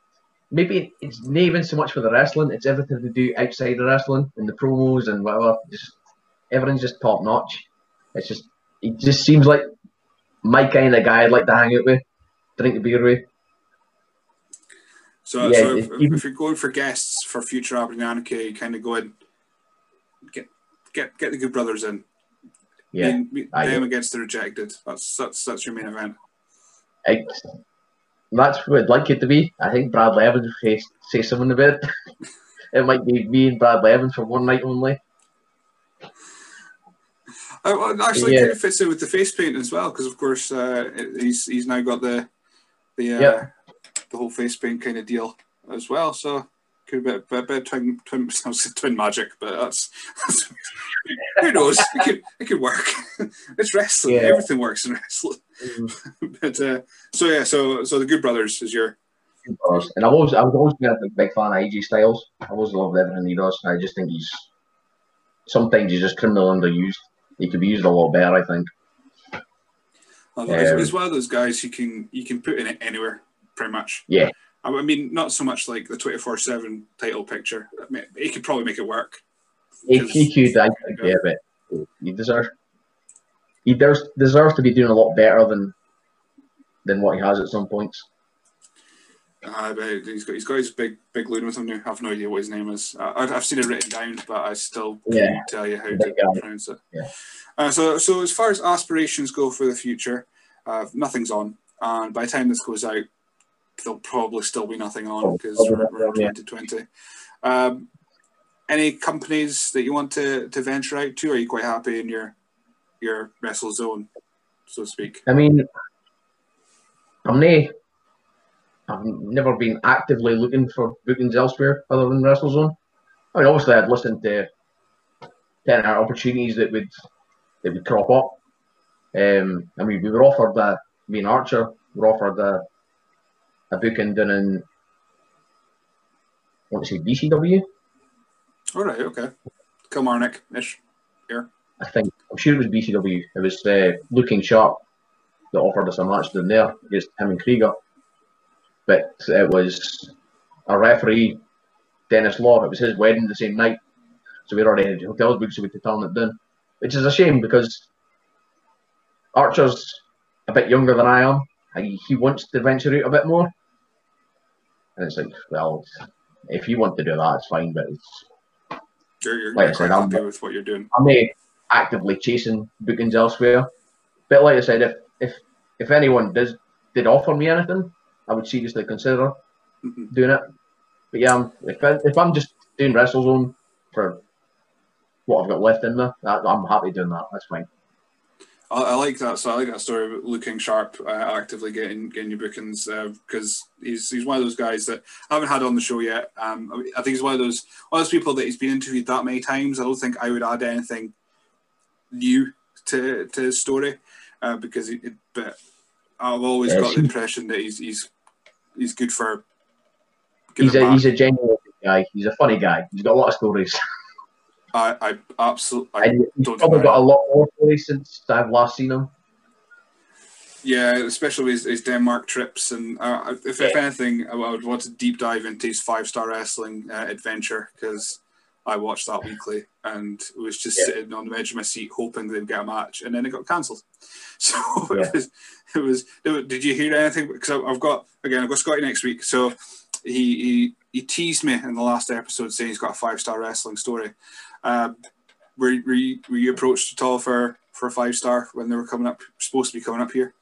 Speaker 2: maybe it's not even so much for the wrestling, it's everything they do outside the wrestling and the promos and whatever. Just everything's just top notch. It's just it just seems like my kind of guy I'd like to hang out with, drink a beer with.
Speaker 1: So,
Speaker 2: Yeah,
Speaker 1: so if,
Speaker 2: even-
Speaker 1: if you're going for guests for future Aberdeen Anarchy, you kind of go in, get get get the good brothers in.
Speaker 2: Yeah, I
Speaker 1: them against the rejected. That's that's that's your main event.
Speaker 2: That's what I'd like it to be. I think Bradley Evans say, say something about it. it might be me and Bradley Evans for one night only.
Speaker 1: Well, actually,
Speaker 2: Yeah.
Speaker 1: kind of fits in with the face paint as well, because of course uh, he's he's now got the the uh,
Speaker 2: Yeah.
Speaker 1: The whole face paint kind of deal as well. So could be a bit, bit, bit twin twin I was twin magic, but that's, that's who knows? It could it could work. it's wrestling.
Speaker 2: Yeah.
Speaker 1: Everything works in wrestling. but uh, so yeah, so so the Good Brothers is your
Speaker 2: And I've always, I was always been a big, fan of AJ Styles. I always loved everything he does. I just think he's sometimes he's just criminal underused. He could be used a lot better, I think.
Speaker 1: he's,
Speaker 2: Um,
Speaker 1: he's one of those guys you can you can put in it anywhere, pretty much.
Speaker 2: Yeah.
Speaker 1: I I mean, not so much like the twenty four seven title picture. I mean, he could probably make it work.
Speaker 2: He, he could, I think, yeah, but he deserves he does deserves to be doing a lot better than than what he has at some points.
Speaker 1: Uh, but he's got he's got his big big loon with him now. I have no idea what his name is. I've I've seen it written down, but I still
Speaker 2: Yeah.
Speaker 1: can't tell you how to
Speaker 2: guy.
Speaker 1: pronounce it.
Speaker 2: Yeah.
Speaker 1: Uh, so so as far as aspirations go for the future, uh, nothing's on, and by the time this goes out, there'll probably still be nothing on
Speaker 2: Oh,
Speaker 1: because we're, we're in 2020. Um, any companies that you want to, to venture out to? Or are you quite happy in your your wrestle zone, so to speak?
Speaker 2: I mean, I'm nay. I've never been actively looking for bookings elsewhere other than WrestleZone. I mean, obviously, I'd listen to ten opportunities that would that would crop up. Um, I mean, we were offered a me and Archer were offered a a booking done in I want to say BCW.
Speaker 1: All right, okay. Kilmarnock ish. Here.
Speaker 2: I think I'm sure it was BCW. It was uh, Lou King Sharp that offered us a match down there against him and Krieger. But it was a referee, Dennis Law. It was his wedding the same night, so we were already had hotels booked, so we to turn it down. Which is a shame because Archer's a bit younger than I am. He, he wants to venture out a bit more, and it's like, well, if you want to do that, it's fine. But it's
Speaker 1: You're, you're,
Speaker 2: Like I said, I'm-
Speaker 1: with what you're doing.
Speaker 2: I'm not actively chasing bookings elsewhere. But like I said, if if if anyone does did offer me anything, I would seriously consider
Speaker 1: Mhm.
Speaker 2: doing it. But yeah, I'm, if I, if I'm just doing WrestleZone for what I've got left in me, I, I'm happy doing that. That's fine.
Speaker 1: I, I like that. So I like that story about Lou King Sharp, uh, actively getting getting your bookings because he's he's one of those guys that I haven't had on the show yet. Um, I think he's one of those one of those people that he's been interviewed that many times. I don't think I would add anything new to to his story uh, because it, it, but I've always got the impression that he's he's he's good for. good
Speaker 2: He's a he's a genuine guy. He's a funny guy. He's got a lot of stories.
Speaker 1: I I absolutely I
Speaker 2: And he's
Speaker 1: don't
Speaker 2: probably
Speaker 1: deny
Speaker 2: got a lot more stories since I've last seen him.
Speaker 1: Yeah, especially his, his Denmark trips, and uh, if, if anything, I would want to deep dive into his five star wrestling uh, adventure because I watched that weekly and was just
Speaker 2: Yeah.
Speaker 1: sitting on the edge of my seat hoping they'd get a match, and then it got cancelled. So
Speaker 2: Yeah.
Speaker 1: it was, it was. Did you hear anything? Because I've got again, I've got Scotty next week, so he he, he teased me in the last episode saying he's got a five star wrestling story. Um, were, were, you, were you approached at all for for a five star when they were coming up, supposed to be coming up here?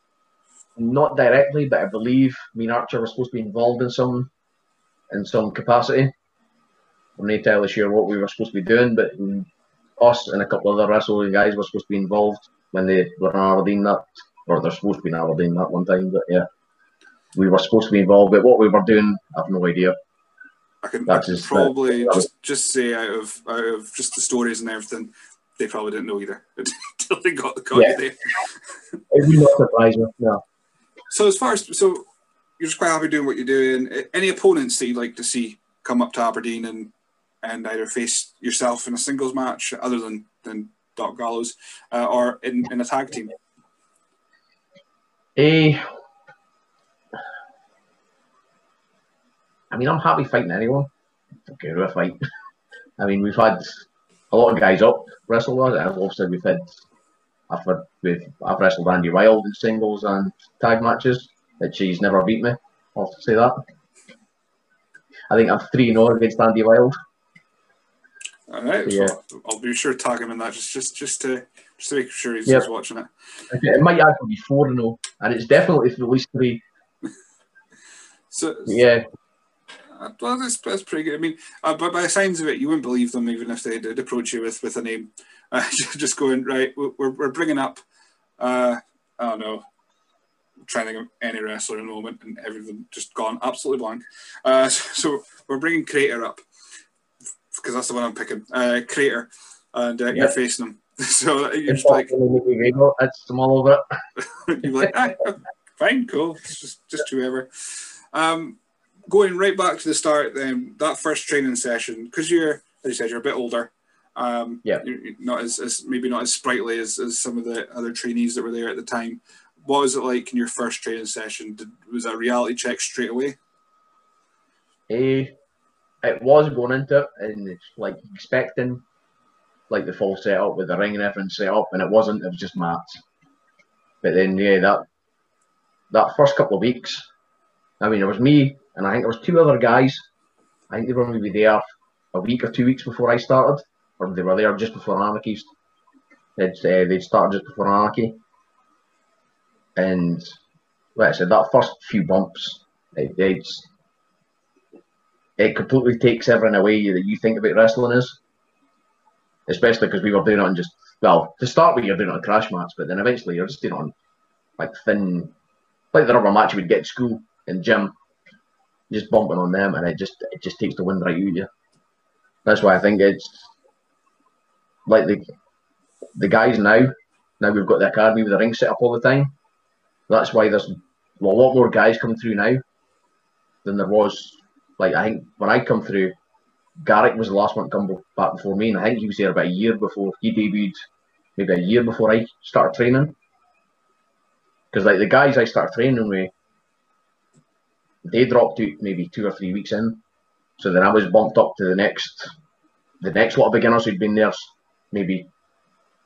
Speaker 2: Not directly, but I believe me and Archer were supposed to be involved in some in some capacity. I'm not entirely sure what we were supposed to be doing, but us and a couple of other wrestling guys were supposed to be involved when they were in Aberdeen that or they're supposed to be in Aberdeen that one time, but yeah. We were supposed to be involved, but what we were doing, I've no idea.
Speaker 1: I can, I
Speaker 2: That's
Speaker 1: can
Speaker 2: just-
Speaker 1: probably
Speaker 2: that-
Speaker 1: just just say out of out of just the stories and everything, they probably didn't know either until they got the got
Speaker 2: Yeah.
Speaker 1: there.
Speaker 2: It would not surprise me. No.
Speaker 1: So as far as so, you're just quite happy doing what you're doing. Any opponents that you'd like to see come up to Aberdeen and and either face yourself in a singles match, other than than Doc Gallows, uh, or in, in a tag team.
Speaker 2: Eh, I mean, I'm happy fighting anyone. Okay, with a fight. I mean, we've had a lot of guys up wrestle and Obviously, we've had I've had we've, I've wrestled Andy Wild in singles and tag matches, which he's never beat me. I'll have to say that. I think I'm three 0 against Andy Wild.
Speaker 1: All right,
Speaker 2: Yeah.
Speaker 1: I'll be sure to tag him in that just just just to just to make sure he's,
Speaker 2: Yep.
Speaker 1: watching it.
Speaker 2: It might actually be four 0 and it's definitely at least three.
Speaker 1: So
Speaker 2: Yeah,
Speaker 1: Well, that's, that's pretty good. I mean, uh, but by the signs of it, you wouldn't believe them even if they did approach you with, with a name. Uh, just going, right, we're, we're bringing up, uh, I don't know, trying to think of any wrestler in the moment and everything just gone absolutely blank. Uh, so we're bringing Crater up because that's the one I'm picking. Uh, Crater, and uh, you're facing him. So you're
Speaker 2: it's
Speaker 1: just like,
Speaker 2: That's I'm all over
Speaker 1: you're like, ah, fine, cool. It's just just whoever. Um, going right back to the start, then that first training session, because you're, as you said, you're a bit older. Um,
Speaker 2: Yeah.
Speaker 1: Not as, as maybe not as sprightly as, as some of the other trainees that were there at the time. What was it like in your first training session? Did, was that a reality check straight away?
Speaker 2: Eh, it was going into it and it's like expecting like the full setup with the ring and everything set up, and it wasn't. It was just mats. But then, yeah, that that first couple of weeks, I mean, it was me and I think there was two other guys. I think they were maybe there a week or two weeks before I started, or they were there just before Anarchy. They'd uh, they'd started just before Anarchy, and like I said, that first few bumps, it, it's it completely takes everything away that you think about wrestling is. Especially because we were doing it on just well, to start with you're doing it on crash mats, but then eventually you're just doing it on like thin like the rubber match you would get at school in gym. Just bumping on them and it just it just takes the wind right out of you. That's why I think it's like the the guys now, now we've got the academy with the ring set up all the time. That's why there's a lot more guys coming through now than there was like I think when I come through, Garrick was the last one to come back before me, and I think he was there about a year before he debuted, maybe a year before I started training. Because like the guys I started training with, they dropped out maybe two or three weeks in, so then I was bumped up to the next, the next lot of beginners who'd been there maybe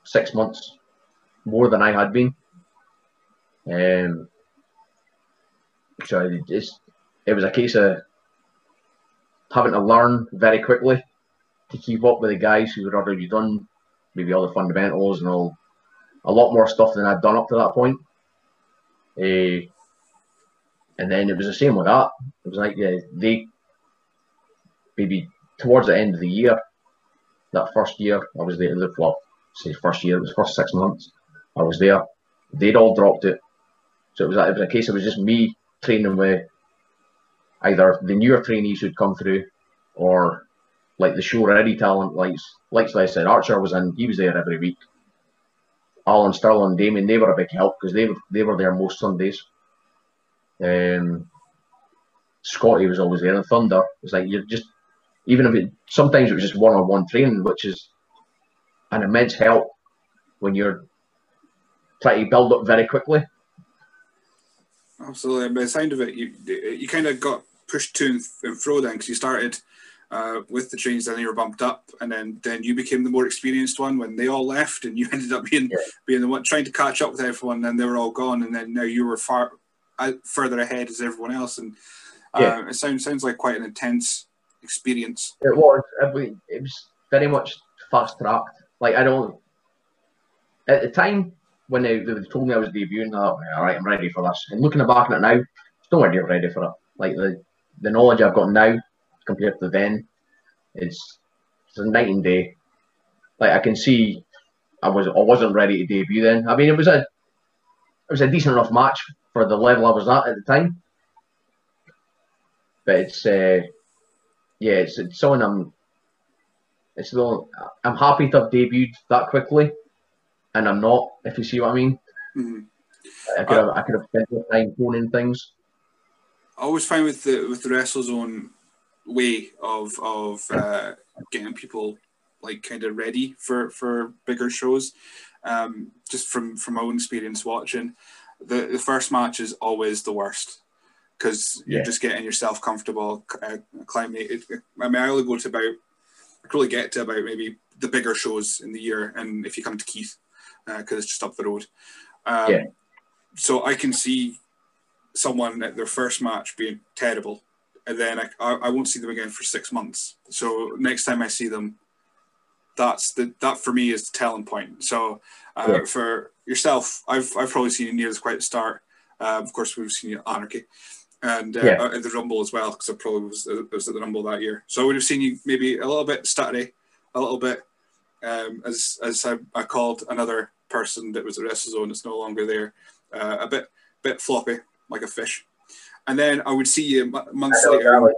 Speaker 2: six months more than I had been. Um, so it it was a case of having to learn very quickly to keep up with the guys who had already done maybe all the fundamentals and all a lot more stuff than I'd done up to that point. Eh, and then it was the same with that. It was like yeah, they maybe towards the end of the year, that first year I was there. Well, say first year, it was the first six months I was there. They'd all dropped it, so it was it was a case. It was just me training with either the newer trainees who'd come through or like the show ready talent like like I said Archer was in he was there every week Alan Sterling Damien they were a big help because they they were there most Sundays um Scotty was always there and Thunder it was like you're just even if it sometimes it was just one-on-one training which is an immense help when you're trying to build up very quickly
Speaker 1: Absolutely. By the sound of it, you you kind of got pushed to and, fro then because you started uh, with the trains, then you were bumped up, and then then you became the more experienced one when they all left, and you ended up being
Speaker 2: Yeah.
Speaker 1: being the one trying to catch up with everyone. Then they were all gone, and then now you were far further ahead as everyone else. And uh,
Speaker 2: Yeah.
Speaker 1: it sounds sounds like quite an intense experience.
Speaker 2: It was. It was, it was very much fast tracked. Like I don't. At the time when they, they told me I was debuting, I thought, all right, I'm ready for this. And looking back on it now, it's nowhere near ready for it. Like the the knowledge I've got now compared to then, it's it's a night and day. Like I can see, I was I wasn't ready to debut then. I mean, it was a it was a decent enough match for the level I was at at the time. But it's uh, yeah, it's, it's someone I'm. It's the I'm happy to have debuted that quickly, and I'm not. If you see what I mean,
Speaker 1: Mhm.
Speaker 2: I could have I could have spent more time honing things.
Speaker 1: I always find with the with the WrestleZone way of of uh, getting people like kind of ready for for bigger shows. Um, just from from my own experience watching, the the first match is always the worst because you're
Speaker 2: Yeah.
Speaker 1: just getting yourself comfortable, uh, acclimated. I mean, I only go to about I could only get to about maybe the bigger shows in the year, and if you come to Keith, because it's just up the road. Um,
Speaker 2: Yeah.
Speaker 1: So I can see someone at their first match being terrible, and then I, I, I won't see them again for six months. So next time I see them, that's the that for me is the telling point. So uh, for yourself, I've I've probably seen you near the quite start. Uh, of course, we've seen you at Anarchy, and uh,
Speaker 2: Yeah.
Speaker 1: at the Rumble as well, because I probably was, uh, was at the Rumble that year. So I would have seen you maybe a little bit stuttery, a little bit um, as as I, I called another person that was at WrestleZone that's no longer there, uh, a bit bit floppy like a fish, and then I would see you m- months later.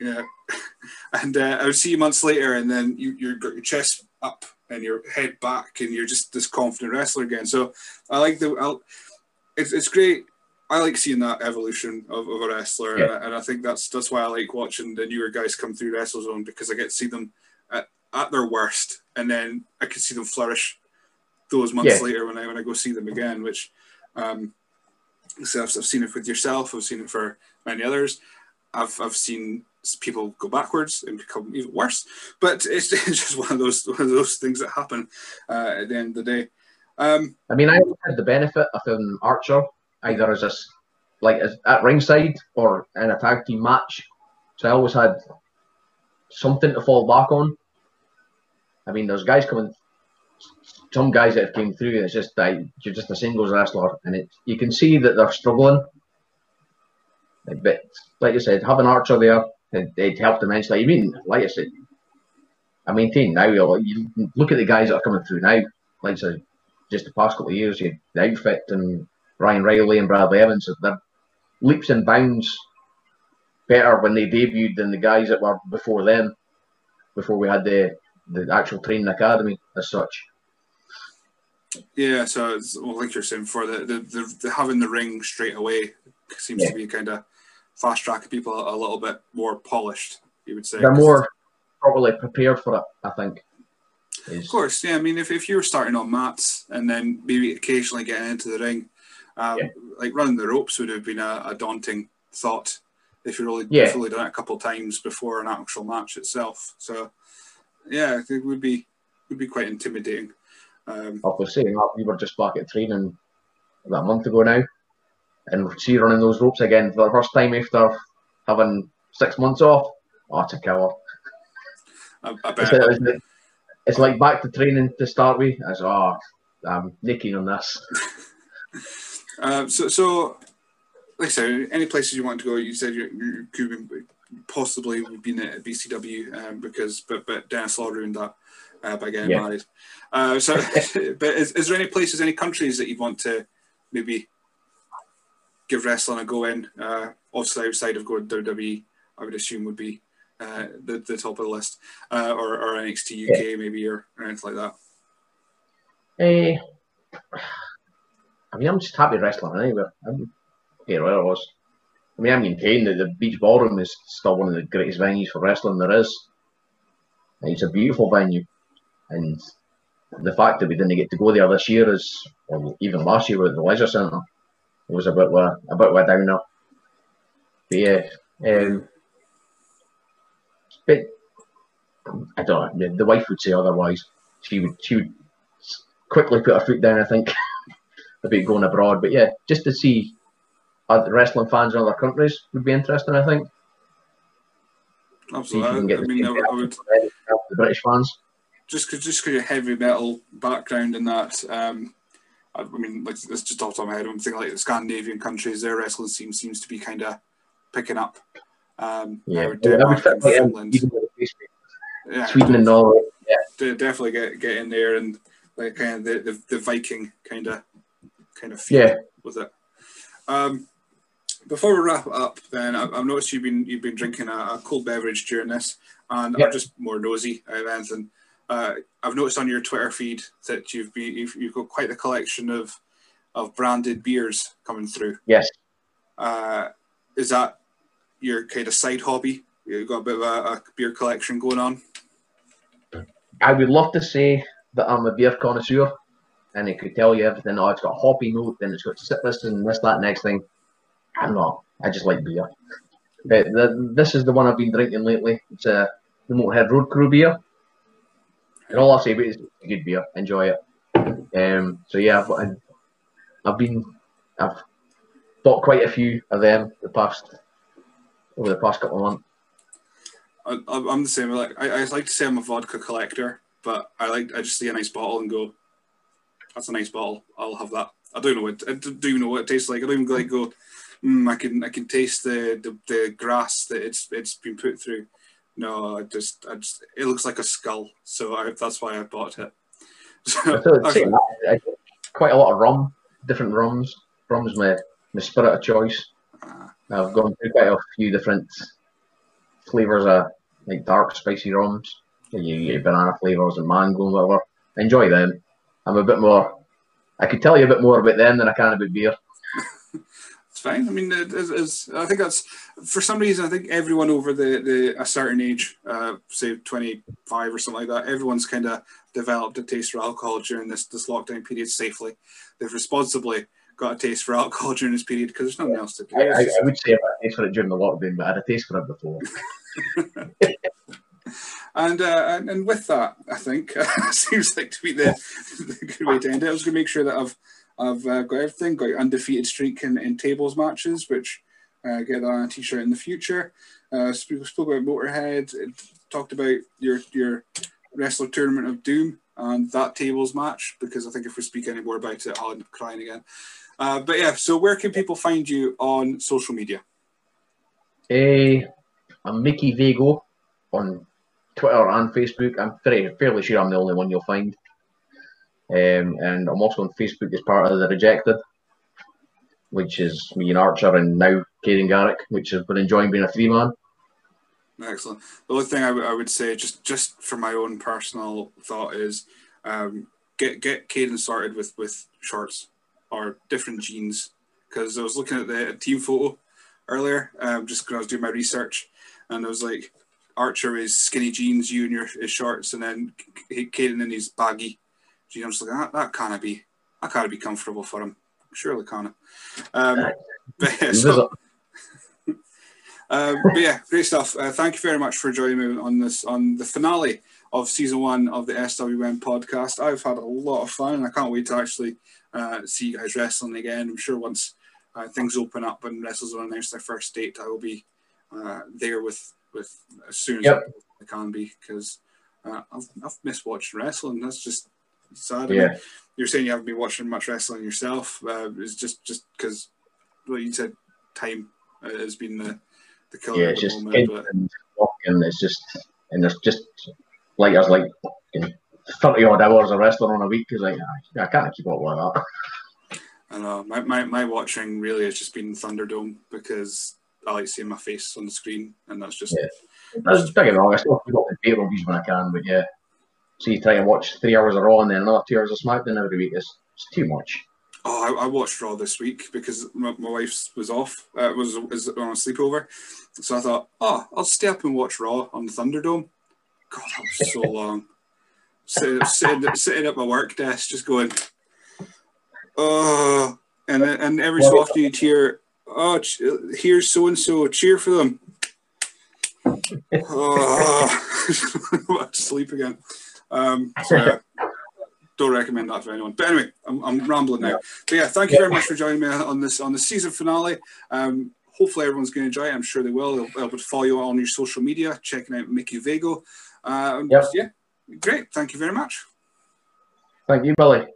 Speaker 1: Yeah, and uh, I would see you months later, and then you you got your chest up and your head back, and you're just this confident wrestler again. So I like the, I'll, it's it's great. I like seeing that evolution of, of a wrestler,
Speaker 2: Yeah.
Speaker 1: and, I, think that's that's why I like watching the newer guys come through WrestleZone because I get to see them at, at their worst, and then I can see them flourish those months
Speaker 2: Yeah.
Speaker 1: later when I when I go see them again. Which, um, so I've, I've seen it with yourself. I've seen it for many others. I've I've seen people go backwards and become even worse. But it's, it's just one of those one of those things that happen uh, at the end of the day. Um,
Speaker 2: I mean, I had the benefit of an Archer either as a like as, at ringside or in a tag team match, so I always had something to fall back on. I mean, there's guys coming, some guys that have came through. And it's just that you're just a singles wrestler, and it you can see that they're struggling. But like you said, having Archer there, it, it helped immensely. I mean, like I said, I maintain now. You you look at the guys that are coming through now. Like I said, just the past couple of years, you the outfit and Ryan Riley and Bradley Evans, they're leaps and bounds better when they debuted than the guys that were before them, before we had the the actual training academy as such.
Speaker 1: yeah, so it's, well, like you're saying before, the, the, the, the having the ring straight away seems
Speaker 2: Yeah.
Speaker 1: to be kind of fast track people a, little bit more polished. You would say
Speaker 2: They're more properly prepared for it, I think.
Speaker 1: Of course, yeah. I mean, if, if you were starting on mats and then maybe occasionally getting into the ring, um,
Speaker 2: Yeah.
Speaker 1: like running the ropes would have been a, a daunting thought if you really
Speaker 2: Yeah.
Speaker 1: you've only done it a couple of times before an actual match itself. So, yeah, I think it would be would be quite intimidating. Um,
Speaker 2: I was saying that we were just back at training about a month ago now, and see running those ropes again for the first time after having six months off. Oh, it's a killer.
Speaker 1: I, I
Speaker 2: It's, like- it's like back to training to start with. I was, oh, I'm naked on this.
Speaker 1: Uh, so, so, like I said, any places you want to go, you said you, you could possibly would be at BCW um, because, but but Dennis Law ruined that uh, by getting
Speaker 2: Yeah.
Speaker 1: married. Uh, so, but is, is there any places, any countries that you'd want to maybe give wrestling a go in? Uh, obviously, outside of going to WWE, I would assume would be uh, the the top of the list, uh, or, or NXT UK maybe, or, or anything like that.
Speaker 2: Eh, I mean, I'm just happy wrestling anywhere. I'm here where I was. I mean, I'm maintain that the Beach Ballroom is still one of the greatest venues for wrestling there is. It's a beautiful venue, and the fact that we didn't get to go there this year is, or even last year at the Leisure Centre, it was a bit of a, a bit of a downer. But yeah, um, but I don't know. The, wife would say otherwise. She would she would quickly put her foot down. I think about going abroad. But yeah, just to see other wrestling fans in other countries would be interesting. I think. See if you can
Speaker 1: Absolutely.
Speaker 2: get
Speaker 1: I
Speaker 2: the
Speaker 1: mean, I, would- I would
Speaker 2: the British fans.
Speaker 1: just because just because your heavy metal background and that. Um, I, I mean, like it's just off the top of my head. I'm thinking like the Scandinavian countries, their wrestling scene seems to be kind of picking up. Um,
Speaker 2: Yeah,
Speaker 1: now Denmark and Finland,
Speaker 2: even with the face
Speaker 1: yeah,
Speaker 2: Sweden and Norway.
Speaker 1: de- definitely get get in there and like kind of the, the, the Viking kind of kind of feel
Speaker 2: Yeah.
Speaker 1: with it. Um, before we wrap up, then I've, I've noticed you've been you've been drinking a, a cold beverage during this, and
Speaker 2: Yep.
Speaker 1: I'm just more nosy than anything. Uh, I've noticed on your Twitter feed that you've been you've, you've got quite a collection of of branded beers coming through.
Speaker 2: Yes.
Speaker 1: Uh, is that your kind of side hobby? You've got a bit of a, a beer collection going on.
Speaker 2: I would love to say that I'm a beer connoisseur and it could tell you everything. Oh, it's got a hoppy note, then it's got citrus and this, that, next thing. I'm not. I just like beer. But the, this is the one I've been drinking lately. It's a the Motorhead Road Crew beer. And all I'll say about it is good beer. Enjoy it. Um, so yeah, I've, I've- been, I've bought quite a few of them the past over the past couple of months.
Speaker 1: I, I'm I'm the same. Like I, I like to say I'm a vodka collector, but I like I just see a nice bottle and go, "That's a nice bottle. I'll have that." I don't know what I don't even know what it tastes like. I don't even like go. Mm, I can I can taste the, the, the grass that it's it's been put through. No, I just I just it looks like a skull, so I, that's why I bought it. So,
Speaker 2: So I'd say that, quite a lot of rum, different rums. Rum's my, my spirit of choice.
Speaker 1: uh,
Speaker 2: I've gone through quite a few different flavours of like dark spicy rums. You get banana flavours and mango and whatever. I enjoy them. I'm a bit more. I could tell you a bit more about them than I can about beer.
Speaker 1: Fine. I mean, it is, is, I think that's for some reason. I think everyone over the, the a certain age, uh, say twenty five or something like that, everyone's kind of developed a taste for alcohol during this this lockdown period safely. They've responsibly got a taste for alcohol during this period because there's nothing else to do.
Speaker 2: I, I, I would say I've had a taste for it during the lockdown, but I had a taste for it before.
Speaker 1: And, uh, and and with that, I think seems like to be the, the good way to end it. I was going to make sure that I've I've uh, got everything, got your undefeated streak in, in tables matches, which uh, get on a t-shirt in the future. Uh, spoke, spoke about Motorhead, talked about your your wrestler tournament of doom and that tables match because I think if we speak any more about it, I'll end up crying again. Uh, but yeah, so where can people find you on social media?
Speaker 2: Eh, I'm Mikkey Vago on Twitter and Facebook. I'm very fairly sure I'm the only one you'll find. Um, and I'm also on Facebook as part of the Rejected, which is me and Archer and now Caden Garrick, which has been enjoying being a three man.
Speaker 1: Excellent. The only thing I, w- I would say, just just for my own personal thought, is um, get get Caden started with with shorts or different jeans because I was looking at the team photo earlier, um, just because I was doing my research, and I was like, Archer is skinny jeans, you and your his shorts, and then Caden in his baggy was like, that, that can't be that can't be comfortable for him. Surely can't. Um, but, yeah, so, um, but yeah, great stuff. Uh, thank you very much for joining me on this on the finale of season one of the SWN podcast. I've had a lot of fun, and I can't wait to actually uh, see you guys wrestling again. I'm sure once uh, things open up and wrestlers will announce their first date, I will be uh, there with with as soon as
Speaker 2: Yep.
Speaker 1: I can be because uh, I've, I've missed watching wrestling. That's just sad. I
Speaker 2: Yeah.
Speaker 1: mean, you're saying you haven't been watching much wrestling yourself. Uh, it's just just because, well, you said time uh, has been the the killer
Speaker 2: Yeah,
Speaker 1: at
Speaker 2: it's
Speaker 1: the
Speaker 2: just
Speaker 1: moment. But
Speaker 2: and. It's just and there's just like there's like thirty odd hours of wrestling on a week. Is like I, I can't keep up with that.
Speaker 1: I know my, my, my watching really has just been Thunderdome because I like seeing my face on the screen, and that's just
Speaker 2: Yeah. That's don't get me wrong. I still keep up with pay reviews when I can, but yeah. See, try and watch three hours of Raw and then another two hours of SmackDown every week. It's, it's too much.
Speaker 1: Oh, I, I watched Raw this week because my, my wife was off, uh, was, was on a sleepover. So I thought, oh, I'll stay up and watch Raw on the Thunderdome. God, that was so long. Sitting, sitting, sitting at my work desk, just going, oh, and and every so often you'd hear, oh, ch- here's so and so, cheer for them. oh, sleep again. Um, so don't recommend that for anyone. But anyway, I'm, I'm rambling now. But yeah, thank you very much for joining me on this on the season finale. Um, hopefully everyone's going to enjoy it. I'm sure they will. They'll be able to follow you on your social media, checking out Mikkey Vago. Uh,
Speaker 2: Yep.
Speaker 1: Yeah, great. Thank you very much.
Speaker 2: Thank you, Billy.